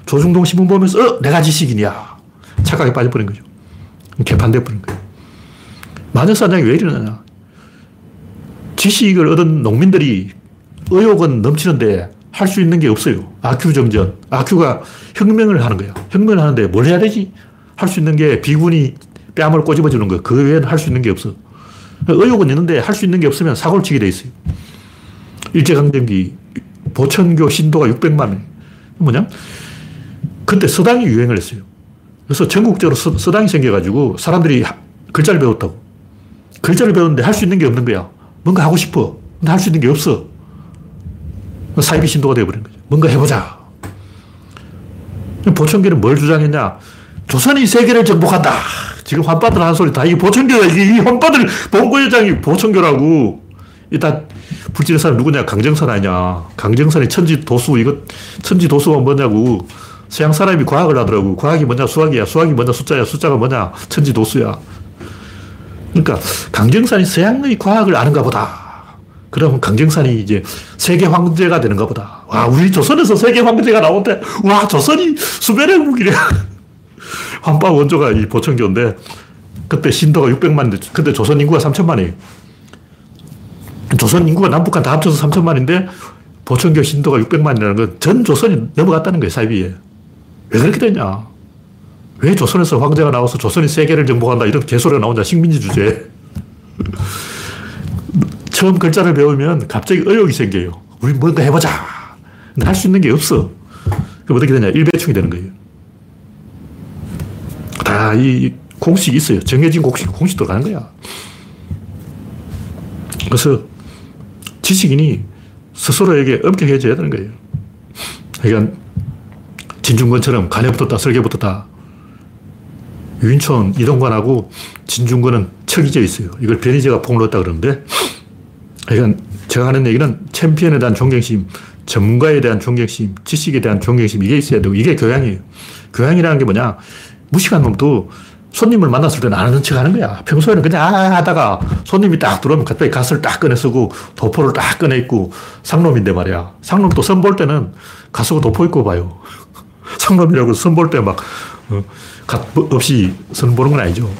조중동 신문 보면서, 어, 내가 지식인이야. 착각에 빠져버린 거죠. 개판돼버린 거예요. 마녀사냥이 왜 일어나냐. 지식을 얻은 농민들이 의욕은 넘치는데 할 수 있는 게 없어요. 아큐 정전. 아큐가 혁명을 하는 거예요. 혁명을 하는데 뭘 해야 되지? 할 수 있는 게 비군이 뺨을 꼬집어 주는 거. 그 외에는 할 수 있는 게 없어. 의욕은 있는데 할 수 있는 게 없으면 사고를 치게 돼 있어요. 일제강점기 보천교 신도가 600만 명. 뭐냐? 그때 서당이 유행을 했어요. 그래서 전국적으로 서, 서당이 생겨가지고 사람들이 글자를 배웠다고. 글자를 배웠는데 할 수 있는 게 없는 거야. 뭔가 하고 싶어. 근데 할 수 있는 게 없어. 사이비 신도가 되어버린 거죠. 뭔가 해보자. 보천교는 뭘 주장했냐? 조선이 세계를 정복한다. 지금 환빠들 하는 소리 다 이게 보천교야. 이게 이 환빠들 본고회장이 보천교라고. 일단 불지는 사람 누구냐? 강정선 아니냐. 강정선이 천지 도수, 이거 천지 도수가 뭐냐고. 서양 사람이 과학을 하더라고. 과학이 뭐냐? 수학이야. 수학이 뭐냐? 숫자야. 숫자가 뭐냐? 천지 도수야. 그러니까 강정선이 서양의 과학을 아는가 보다. 그러면 강정산이 이제 세계 황제가 되는가 보다. 와, 우리 조선에서 세계 황제가 나온대. 와, 조선이 수변의 국이래. 환빠 원조가 이 보천교인데, 그때 신도가 600만, 근데 조선 인구가 3천만이에요. 조선 인구가 남북한 다 합쳐서 3천만인데, 보천교 신도가 600만이라는 건 전 조선이 넘어갔다는 거예요, 사이비에. 왜 그렇게 됐냐? 왜 조선에서 황제가 나와서 조선이 세계를 정복한다 이런 개소리가 나오냐, 식민지 주제. 처음 글자를 배우면 갑자기 의욕이 생겨요. 우리 뭔가 해보자. 근데 할 수 있는 게 없어. 그럼 어떻게 되냐? 일배충이 되는 거예요. 다 이 공식이 있어요. 정해진 공식, 공식도 가는 거야. 그래서 지식인이 스스로에게 엄격해져야 되는 거예요. 그러니까 진중권처럼 간에 붙었다, 설계 붙었다. 유인촌, 이동관하고 진중권은 척이져 있어요. 이걸 변희재가 폭로했다 그러는데 그러니까 제가 하는 얘기는 챔피언에 대한 존경심, 전문가에 대한 존경심, 지식에 대한 존경심, 이게 있어야 되고, 이게 교양이에요. 교양이라는 게 뭐냐? 무식한 놈도 손님을 만났을 때는 아는 척 하는 거야. 평소에는 그냥 아 하다가 손님이 딱 들어오면 갑자기 가스를 딱 꺼내 쓰고 도포를 딱 꺼내 있고 상놈인데 말이야. 상놈 또 선볼 때는 가수고 도포 입고 봐요. 상놈이라고 선볼 때막 어, 없이 선 보는 건 아니죠.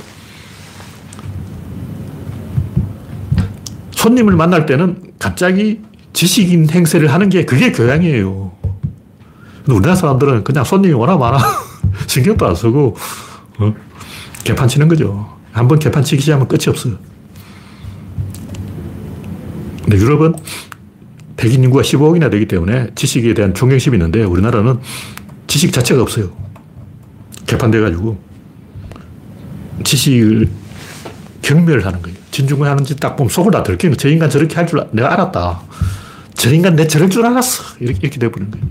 손님을 만날 때는 갑자기 지식인 행세를 하는 게 그게 교양이에요. 근데 우리나라 사람들은 그냥 손님이 워낙 많아. 신경도 안 쓰고, 어? 개판 치는 거죠. 한번 개판 치기 시작하면 끝이 없어요. 근데 유럽은 백인 인구가 15억이나 되기 때문에 지식에 대한 존경심이 있는데 우리나라는 지식 자체가 없어요. 개판돼가지고 지식을 경멸하는 거예요. 진중권 하는 짓 딱 보면 속을 다 들키는 저 인간 저렇게 할 줄 내가 알았다. 저 인간 내 저럴 줄 알았어. 이렇게, 이렇게 돼버리는 거예요.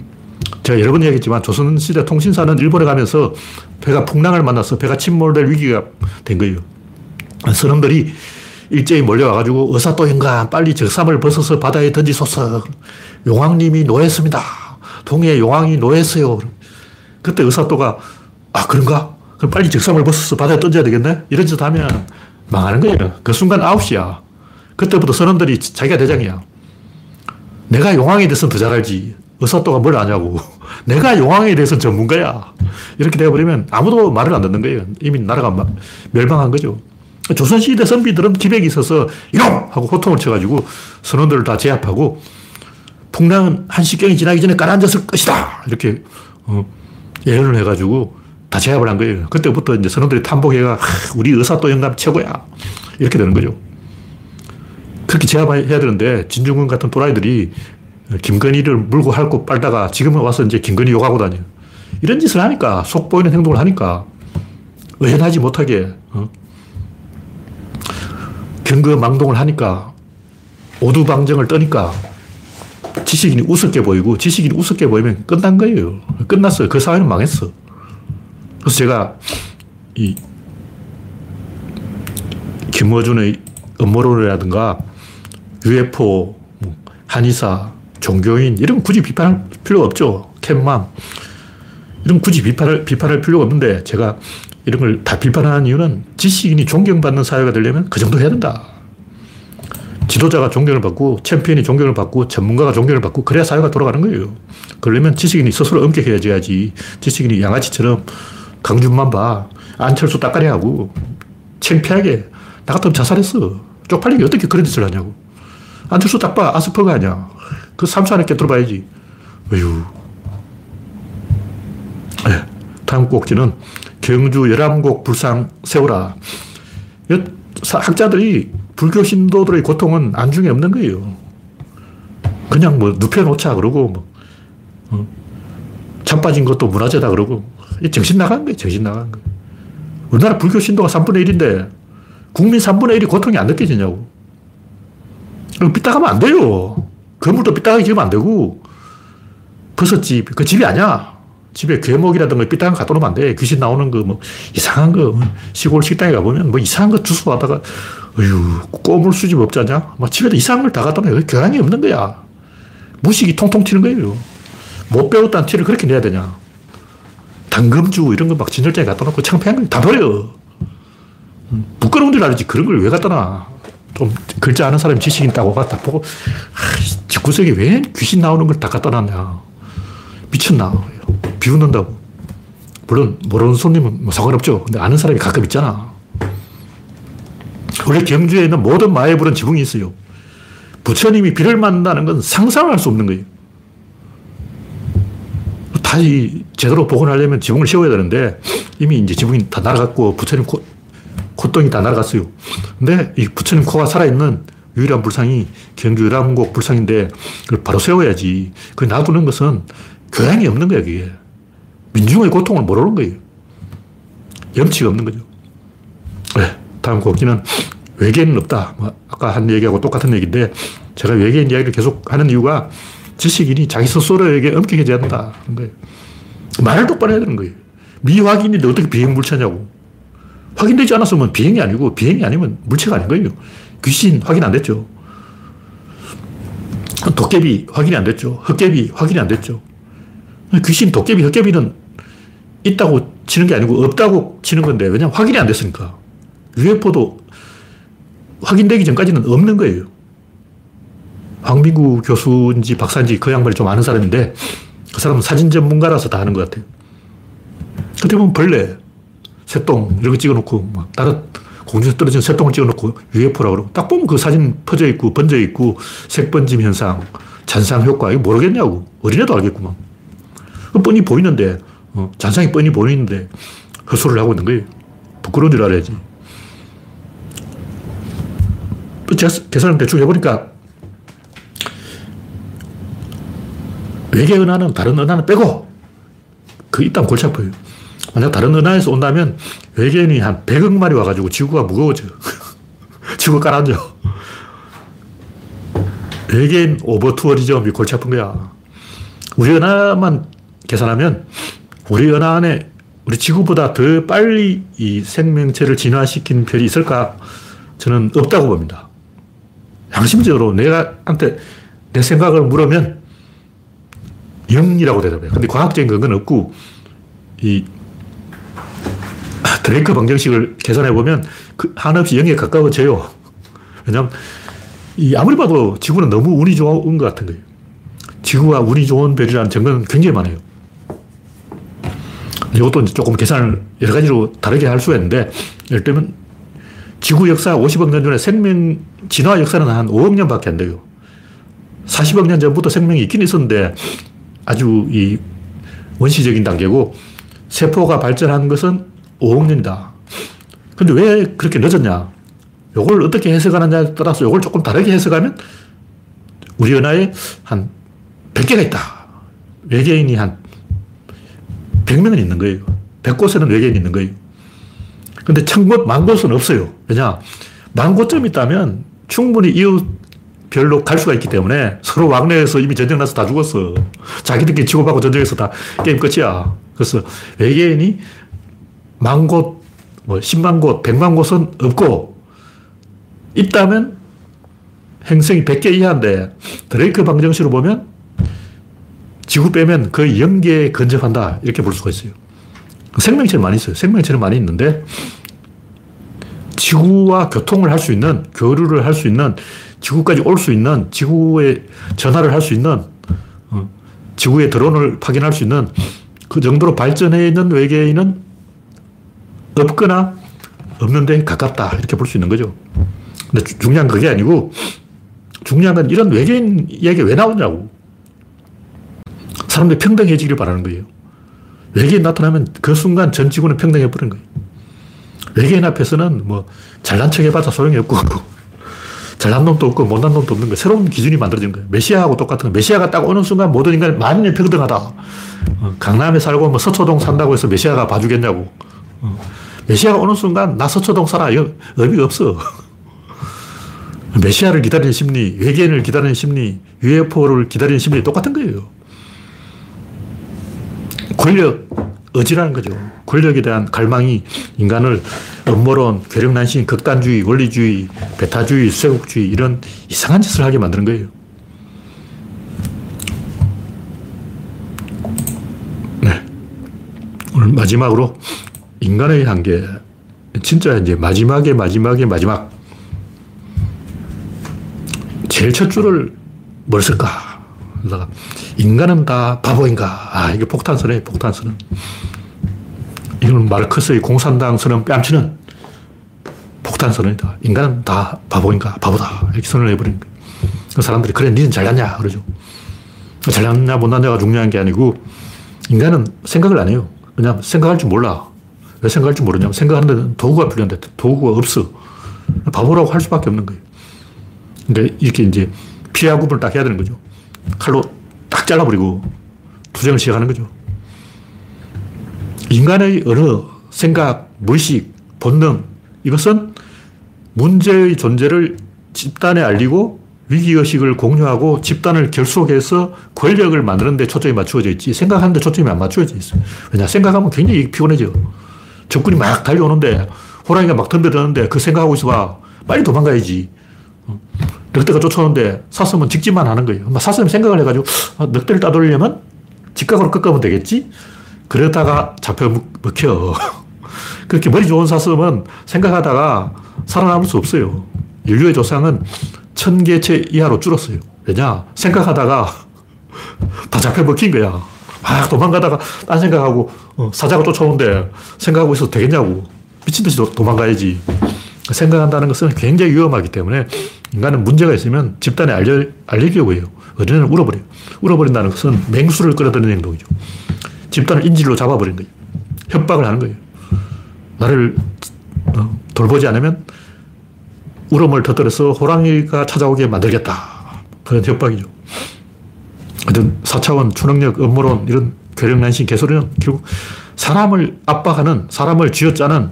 제가 여러 번 얘기했지만 조선시대 통신사는 일본에 가면서 배가 풍랑을 만나서 배가 침몰될 위기가 된 거예요. 선원들이 일제히 몰려와가지고 의사또 인간 빨리 적삼을 벗어서 바다에 던지소서. 용왕님이 노했습니다. 동해 용왕이 노했어요. 그때 의사또가 아 그런가? 그럼 빨리 적삼을 벗어서 바다에 던져야 되겠네? 이런 짓 하면 망하는 거예요. 그 순간 아웃이야. 그때부터 선원들이 자기가 대장이야. 내가 용왕에 대해서는 더 잘 알지. 의사또가 뭘 아냐고. 내가 용왕에 대해서는 전문가야. 이렇게 되어버리면 아무도 말을 안 듣는 거예요. 이미 나라가 멸망한 거죠. 조선시대 선비들은 기백이 있어서 이놈! 하고 호통을 쳐가지고 선원들을 다 제압하고 풍랑은 한시경이 지나기 전에 가라앉았을 것이다! 이렇게 어, 예언을 해가지고 다 제압을 한 거예요. 그때부터 이제 선원들이 탐복해가 우리 의사또 영감 최고야! 이렇게 되는 거죠. 그렇게 제압해야 되는데 진중권 같은 또라이들이 김건희를 물고 핥고 빨다가 지금은 와서 이제 김건희 욕하고 다녀. 이런 짓을 하니까 속 보이는 행동을 하니까 의연하지 못하게 어? 경거망동을 하니까 오두방정을 떠니까 지식인이 우습게 보이고 지식인이 우습게 보이면 끝난 거예요. 끝났어요. 그 사회는 망했어. 그래서 제가 이 김어준의 음모론이라든가 UFO, 뭐 한의사, 종교인 이런 굳이 비판할 필요가 없죠. 캔맘 이런 굳이 비판을 비판할 필요가 없는데 제가 이런 걸 다 비판하는 이유는 지식인이 존경받는 사회가 되려면 그 정도 해야 된다. 지도자가 존경을 받고 챔피언이 존경을 받고 전문가가 존경을 받고 그래야 사회가 돌아가는 거예요. 그러려면 지식인이 스스로 엄격해져야지 지식인이 양아치처럼 강준만 봐. 안철수 따까리 하고 창피하게 나 같으면 자살했어. 쪽팔리게 어떻게 그런 짓을 하냐고. 안철수 딱 봐. 아스퍼가 아니야. 그 삼수 안에 깨뚫어봐야지. 어휴. 네. 다음 꼭지는 경주 열암곡 불상 세우라. 학자들이 불교 신도들의 고통은 안중에 없는 거예요. 그냥 뭐 눕혀놓자 그러고 뭐, 어? 잠 빠진 것도 문화재다 그러고 정신 나간 거예요. 정신 나간 거예요. 우리나라 불교 신도가 3분의 1인데 국민 3분의 1이 고통이 안 느껴지냐고. 삐딱하면 안 돼요. 건물도 삐딱하게 지으면 안 되고 버섯집, 그 집이 아니야. 집에 괴목이라든가 삐딱한 거 갖다 놓으면 안 돼. 귀신 나오는 거, 뭐, 이상한 거, 시골 식당에 가보면 뭐 이상한 거 주워 하다가, 어휴, 꼬물 수집 없지 않냐? 막 집에도 이상한 걸 다 갖다 놔요. 교양이 없는 거야. 무식이 통통 튀는 거예요. 못 배웠다는 티를 그렇게 내야 되냐. 당금주 이런 거 막 진열장에 갖다 놓고 창피한 거 다 버려. 부끄러운 줄 알지. 그런 걸 왜 갖다 놔. 좀 글자 아는 사람이 지식 있다고 갖다 보고, 아, 집구석에 왜 귀신 나오는 걸 다 갖다 놨냐. 미쳤나. 비웃는다고. 물론 모르는 손님은 뭐 상관없죠. 근데 아는 사람이 가끔 있잖아. 원래 경주에 있는 모든 마애불은 지붕이 있어요. 부처님이 비를 만나는 건 상상할 수 없는 거예요. 다시 제대로 복원하려면 지붕을 씌워야 되는데 이미 이제 지붕이 다 날아갔고 부처님 코, 콧등이 다 날아갔어요. 근데 이 부처님 코가 살아있는 유일한 불상이 경주 유람곡 불상인데 그걸 바로 세워야지. 그 놔두는 것은 교양이 없는 거야, 그게. 민중의 고통을 모르는 거예요. 염치가 없는 거죠. 네, 다음 곡기는 외계인은 없다. 뭐 아까 한 얘기하고 똑같은 얘기인데 제가 외계인 이야기를 계속 하는 이유가 지식인이 자기 스스로에게 엄격해져야 한다. 거예요. 말을 똑바로 해야 되는 거예요. 미확인인데 어떻게 비행 물체냐고. 확인되지 않았으면 비행이 아니고 비행이 아니면 물체가 아닌 거예요. 귀신 확인 안 됐죠. 도깨비 확인이 안 됐죠. 흑개비 확인이 안 됐죠. 귀신, 도깨비, 흑개비는 있다고 치는 게 아니고 없다고 치는 건데 왜냐면 확인이 안 됐으니까. UFO도 확인되기 전까지는 없는 거예요. 황민구 교수인지 박사인지 그 양반이 좀 아는 사람인데 그 사람은 사진 전문가라서 다 아는 것 같아요. 그때 보면 벌레, 새똥 이런 거 찍어놓고 막 다른 공중에서 떨어진 새똥을 찍어놓고 UFO라고 그러고 딱 보면 그 사진 퍼져 있고 번져 있고 색 번짐 현상, 잔상 효과 이거 모르겠냐고 어린애도 알겠구만. 그 뻔히 보이는데 어, 잔상이 뻔히 보이는데 헛소리를 하고 있는 거예요. 부끄러운 줄 알아야지. 제가 계산을 대충 해보니까 외계 은하는 다른 은하는 빼고 그 이딴 골치 아파요. 만약 다른 은하에서 온다면 외계인이 한 100억 마리 와가지고 지구가 무거워져. 지구 가라앉아. 외계인 오버 투어리즘이 골치 아픈 거야. 우리 은하만 계산하면 우리 은하 안에 우리 지구보다 더 빨리 이 생명체를 진화시킨 별이 있을까? 저는 없다고 봅니다. 양심적으로 내가 한테 내 생각을 물으면 0이라고 대답해요. 근데 과학적인 근거는 없고, 이 드레이크 방정식을 계산해 보면 그 한없이 0에 가까워져요. 왜냐하면 이 아무리 봐도 지구는 너무 운이 좋은 것 같은 거예요. 지구가 운이 좋은 별이라는 증거는 굉장히 많아요. 이것도 조금 계산을 여러 가지로 다르게 할 수가 있는데, 예를 들면, 지구 역사 50억 년 전에 생명 진화 역사는 한 5억 년밖에 안 돼요. 40억 년 전부터 생명이 있긴 있었는데, 아주 이 원시적인 단계고, 세포가 발전한 것은 5억 년이다. 근데 왜 그렇게 늦었냐? 요걸 어떻게 해석하느냐에 따라서 요걸 조금 다르게 해석하면, 우리 은하에 한 100개가 있다. 외계인이 한 100명은 있는 거예요. 100곳에는 외계인이 있는 거예요. 근데 천 곳, 만 곳은 없어요. 왜냐? 만 곳쯤 있다면 충분히 이웃 별로 갈 수가 있기 때문에 서로 왕래해서 이미 전쟁 나서 다 죽었어. 자기들끼리 치고받고 전쟁에서 다 게임 끝이야. 그래서 외계인이 만 곳, 뭐 10만 곳, 100만 곳은 없고 있다면 행성이 100개 이하인데 드레이크 방정식으로 보면 지구 빼면 거의 0개에 근접한다. 이렇게 볼 수가 있어요. 생명체는 많이 있어요. 생명체는 많이 있는데 지구와 교통을 할 수 있는, 교류를 할 수 있는, 지구까지 올 수 있는, 지구에 전화를 할 수 있는, 어, 지구에 드론을 파견할 수 있는 그 정도로 발전해 있는 외계인은 없거나 없는데 가깝다. 이렇게 볼 수 있는 거죠. 근데 중요한 그게 아니고 중요한 건 이런 외계인 이야기 왜 나오냐고. 사람들이 평등해지기를 바라는 거예요. 외계인 나타나면 그 순간 전 지구는 평등해 버린 거예요. 외계인 앞에서는 뭐 잘난 척 해봤자 소용이 없고 잘난 놈도 없고 못난 놈도 없는 거예요. 새로운 기준이 만들어진 거예요. 메시아하고 똑같은 거예요. 메시아가 딱 오는 순간 모든 인간이 만일 평등하다. 어, 강남에 살고 뭐 서초동 산다고 해서 메시아가 봐주겠냐고. 어, 메시아가 오는 순간 나 서초동 살아. 의미가 없어. 메시아를 기다리는 심리, 외계인을 기다리는 심리, UFO를 기다리는 심리 똑같은 거예요. 권력, 의지라는 거죠. 권력에 대한 갈망이 인간을 음모론, 괴력난신, 극단주의, 원리주의, 배타주의, 쇄국주의 이런 이상한 짓을 하게 만드는 거예요. 네. 오늘 마지막으로 인간의 한계. 진짜 이제 마지막에 마지막에 마지막. 제일 첫 줄을 뭘 쓸까? 그러다가 인간은 다 바보인가? 아, 이게 폭탄선이에요, 폭탄선은. 이건 마르크스의 공산당 선언 뺨치는 폭탄선언이다. 인간은 다 바보인가? 바보다. 이렇게 선언을 해버린 거예요. 그 사람들이, 그래, 니는 잘났냐? 그러죠. 잘났냐, 못났냐가 중요한 게 아니고, 인간은 생각을 안 해요. 그냥 생각할 줄 몰라. 왜 생각할 줄 모르냐면, 생각하는 도구가 필요한데, 도구가 없어. 바보라고 할 수밖에 없는 거예요. 그러니까 이렇게 이제 피하 구분을 딱 해야 되는 거죠. 칼로 딱 잘라버리고 투쟁을 시작하는 거죠. 인간의 언어, 생각, 무의식, 본능, 이것은 문제의 존재를 집단에 알리고 위기의식을 공유하고 집단을 결속해서 권력을 만드는 데 초점이 맞추어져 있지 생각하는 데 초점이 안 맞추어져 있어요. 왜냐? 생각하면 굉장히 피곤해져. 적군이 막 달려오는데 호랑이가 막 덤벼드는데 그 생각하고 있어봐. 빨리 도망가야지. 늑대가 쫓아오는데 사슴은 직진만 하는 거예요. 사슴이 생각을 해가지고 아, 늑대를 따돌리려면 직각으로 꺾으면 되겠지? 그러다가 잡혀 먹혀. 그렇게 머리 좋은 사슴은 생각하다가 살아남을 수 없어요. 인류의 조상은 천 개체 이하로 줄었어요. 왜냐? 생각하다가 다 잡혀 먹힌 거야. 막 도망가다가 딴 생각하고 어, 사자가 쫓아오는데 생각하고 있어도 되겠냐고. 미친 듯이 도망가야지. 생각한다는 것은 굉장히 위험하기 때문에 인간은 문제가 있으면 집단에 알려, 알리려고 해요. 어린애는 울어버려요. 울어버린다는 것은 맹수를 끌어들이는 행동이죠. 집단을 인질로 잡아버린 거예요. 협박을 하는 거예요. 나를 어, 돌보지 않으면 울음을 터뜨려서 호랑이가 찾아오게 만들겠다. 그런 협박이죠. 어떤 4차원 초능력, 업무론 이런 괴력난신 개소리는 결국 사람을 압박하는, 사람을 쥐어짜는,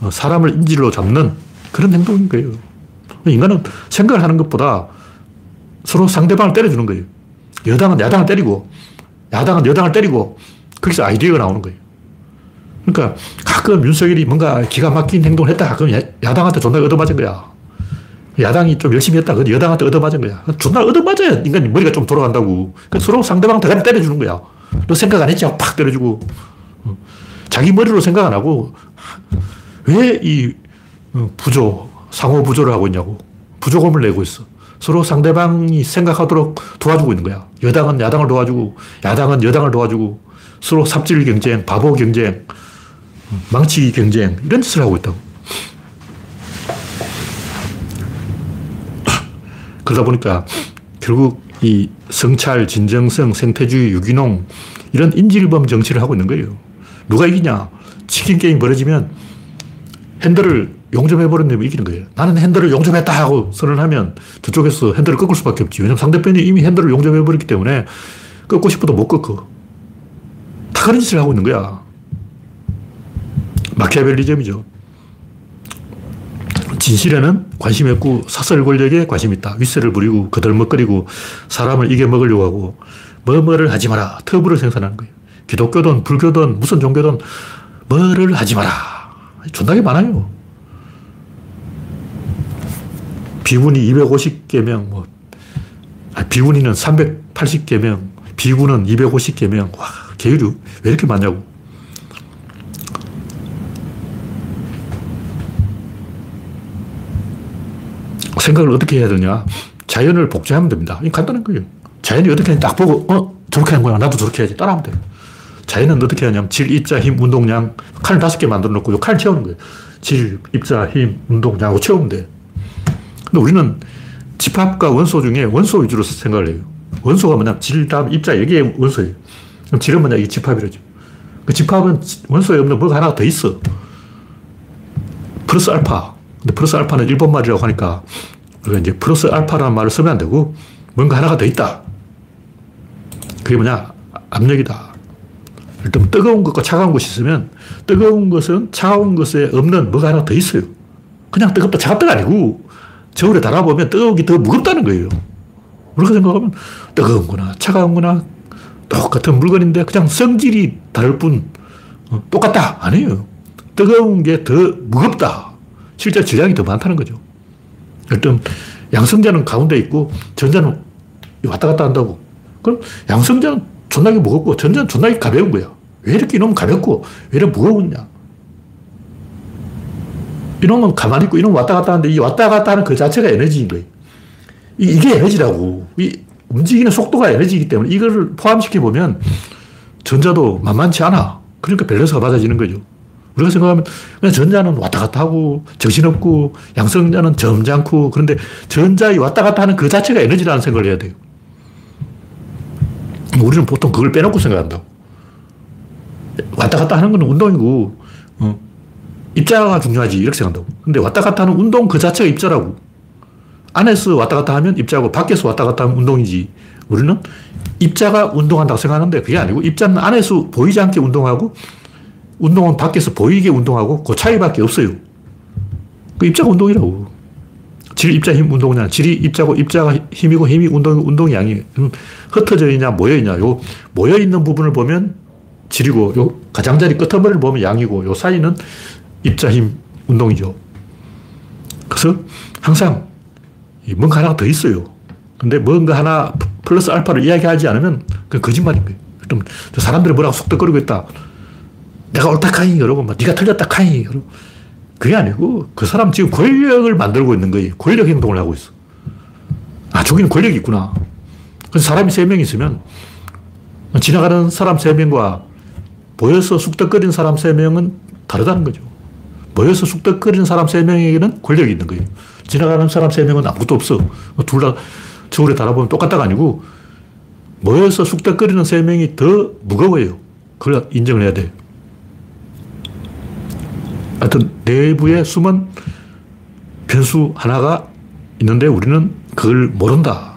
어, 사람을 인질로 잡는 그런 행동인 거예요. 인간은 생각을 하는 것보다 서로 상대방을 때려주는 거예요. 여당은 야당을 때리고, 야당은 여당을 때리고, 거기서 아이디어가 나오는 거예요. 그러니까 가끔 윤석열이 뭔가 기가 막힌 행동을 했다. 그럼 야 당한테 존나 얻어맞은 거야. 야당이 좀 열심히 했다. 그 여당한테 얻어맞은 거야. 존나 얻어맞아야 인간이 머리가 좀 돌아간다고. 그러니까 서로 상대방 대가리 때려주는 거야. 너 생각 안 했지? 팍 때려주고. 자기 머리로 생각 안 하고 왜 이 부조, 상호 부조를 하고 있냐고. 부조금을 내고 있어. 서로 상대방이 생각하도록 도와주고 있는 거야. 여당은 야당을 도와주고, 야당은 여당을 도와주고, 서로 삽질 경쟁, 바보 경쟁, 망치기 경쟁, 이런 짓을 하고 있다고. 그러다 보니까 결국 이 성찰, 진정성, 생태주의, 유기농 이런 인질범 정치를 하고 있는 거예요. 누가 이기냐? 치킨 게임 벌어지면 핸들을 용접해버렸는데 이기는 거예요. 나는 핸들을 용접했다 하고 선언 하면 저쪽에서 핸들을 꺾을 수밖에 없지. 왜냐면 상대편이 이미 핸들을 용접해버렸기 때문에 꺾고 싶어도 못 꺾어. 다 그런 짓을 하고 있는 거야. 마키아벨리즘이죠. 진실에는 관심이 없고 사설 권력에 관심이 있다. 윗세를 부리고 거들먹거리고 사람을 이겨먹으려고 하고 뭐뭐를 하지 마라. 터부를 생산하는 거예요. 기독교든 불교든 무슨 종교든 뭐를 하지 마라. 존나게 많아요. 비군이 250개명, 뭐, 아, 비군이는 380개명, 비군은 250개명. 와, 계율이 왜 이렇게 많냐고. 생각을 어떻게 해야 되냐. 자연을 복제하면 됩니다. 이 간단한 거예요. 자연이 어떻게 하는지 딱 보고, 어, 저렇게 하는 거야. 나도 저렇게 해야지. 따라하면 돼요. 자연은 어떻게 하냐면 질, 입자, 힘, 운동량, 칸을 다섯 개 만들어 놓고 칸을 채우는 거예요. 질, 입자, 힘, 운동량하고 채우면 돼. 근데 우리는 집합과 원소 중에 원소 위주로 생각을 해요. 원소가 뭐냐? 질, 다음 입자, 여기에 원소예요. 그럼 질은 뭐냐? 이게 집합이라죠. 그 집합은 원소에 없는 뭐가 하나 더 있어. 플러스 알파. 근데 플러스 알파는 일본 말이라고 하니까 우리가 이제 플러스 알파라는 말을 쓰면 안 되고 뭔가 하나가 더 있다. 그게 뭐냐? 압력이다. 일단 뜨거운 것과 차가운 것이 있으면 뜨거운 것은 차가운 것에 없는 뭐가 하나 더 있어요. 그냥 뜨겁다 차갑다가 아니고 저울에 달아보면 뜨거운 게 더 무겁다는 거예요. 우리가 생각하면 뜨거운 거나 차가운 거나 똑같은 물건인데 그냥 성질이 다를 뿐 어, 똑같다. 아니에요. 뜨거운 게 더 무겁다. 실제 질량이 더 많다는 거죠. 어떤 양성자는 가운데 있고 전자는 왔다 갔다 한다고. 그럼 양성자는 존나게 무겁고 전자는 존나게 가벼운 거야. 왜 이렇게 이놈은 가볍고 왜 이렇게 무거웠냐. 이놈은 가만히 있고 이놈은 왔다 갔다 하는데 이 왔다 갔다 하는 그 자체가 에너지인 거예요. 이게 에너지라고. 이 움직이는 속도가 에너지이기 때문에 이걸 포함시켜 보면 전자도 만만치 않아. 그러니까 밸런스가 맞아지는 거죠. 우리가 생각하면 그냥 전자는 왔다 갔다 하고 정신없고 양성자는 점잖고 그런데 전자의 왔다 갔다 하는 그 자체가 에너지라는 생각을 해야 돼요. 우리는 보통 그걸 빼놓고 생각한다고. 왔다 갔다 하는 건 운동이고, 어, 입자가 중요하지. 이렇게 생각한다고. 근데 왔다 갔다 하는 운동 그 자체가 입자라고. 안에서 왔다 갔다 하면 입자고 밖에서 왔다 갔다 하면 운동이지. 우리는 입자가 운동한다고 생각하는데 그게 아니고 입자는 안에서 보이지 않게 운동하고 운동은 밖에서 보이게 운동하고 그 차이밖에 없어요. 그 입자가 운동이라고. 질, 입자, 힘, 운동이냐. 질이 입자고 입자가 힘이고 힘이 운동, 운동 양이. 흩어져 있냐, 모여 있냐. 요 모여 있는 부분을 보면 질이고 요 가장자리 끄트머리를 보면 양이고 요 사이는 입자, 힘, 운동이죠. 그래서 항상 뭔가 하나가 더 있어요. 근데 뭔가 하나 플러스 알파를 이야기하지 않으면 그 거짓말인 거예요. 좀 사람들이 뭐라고 속닥거리고 있다. 내가 옳다 카잉 그러고 뭐 네가 틀렸다 카잉 그러고 그게 아니고 그 사람 지금 권력을 만들고 있는 거예요. 권력 행동을 하고 있어. 아 저기는 권력이 있구나. 그래서 사람이 세 명 있으면 지나가는 사람 세 명과 보여서 쑥덕거리는 사람 세 명은 다르다는 거죠. 모여서 쑥덕거리는 사람 세 명에게는 권력이 있는 거예요. 지나가는 사람 세 명은 아무것도 없어. 둘 다 저울에 달아보면 똑같다가 아니고 모여서 쑥덕거리는 세 명이 더 무거워요. 그걸 인정을 해야 돼. 하여튼 내부에 숨은 변수 하나가 있는데 우리는 그걸 모른다.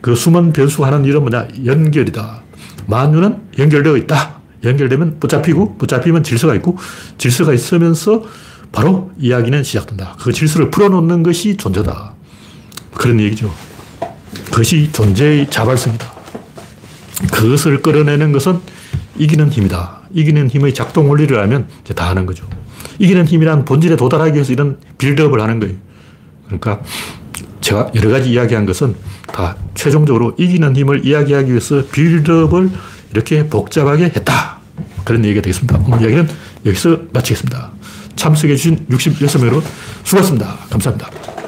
그 숨은 변수가 하는 일은 뭐냐? 연결이다. 만유는 연결되어 있다. 연결되면 붙잡히고, 붙잡히면 질서가 있고, 질서가 있으면서 바로 이야기는 시작된다. 그 질서를 풀어놓는 것이 존재다. 그런 얘기죠. 그것이 존재의 자발성이다. 그것을 끌어내는 것은 이기는 힘이다. 이기는 힘의 작동 원리를 알면 이제 다 하는 거죠. 이기는 힘이란 본질에 도달하기 위해서 이런 빌드업을 하는 거예요. 그러니까 제가 여러 가지 이야기한 것은 다 최종적으로 이기는 힘을 이야기하기 위해서 빌드업을 이렇게 복잡하게 했다. 그런 얘기가 되겠습니다. 오늘 이야기는 여기서 마치겠습니다. 참석해주신 66명 여러분 수고하셨습니다. 감사합니다.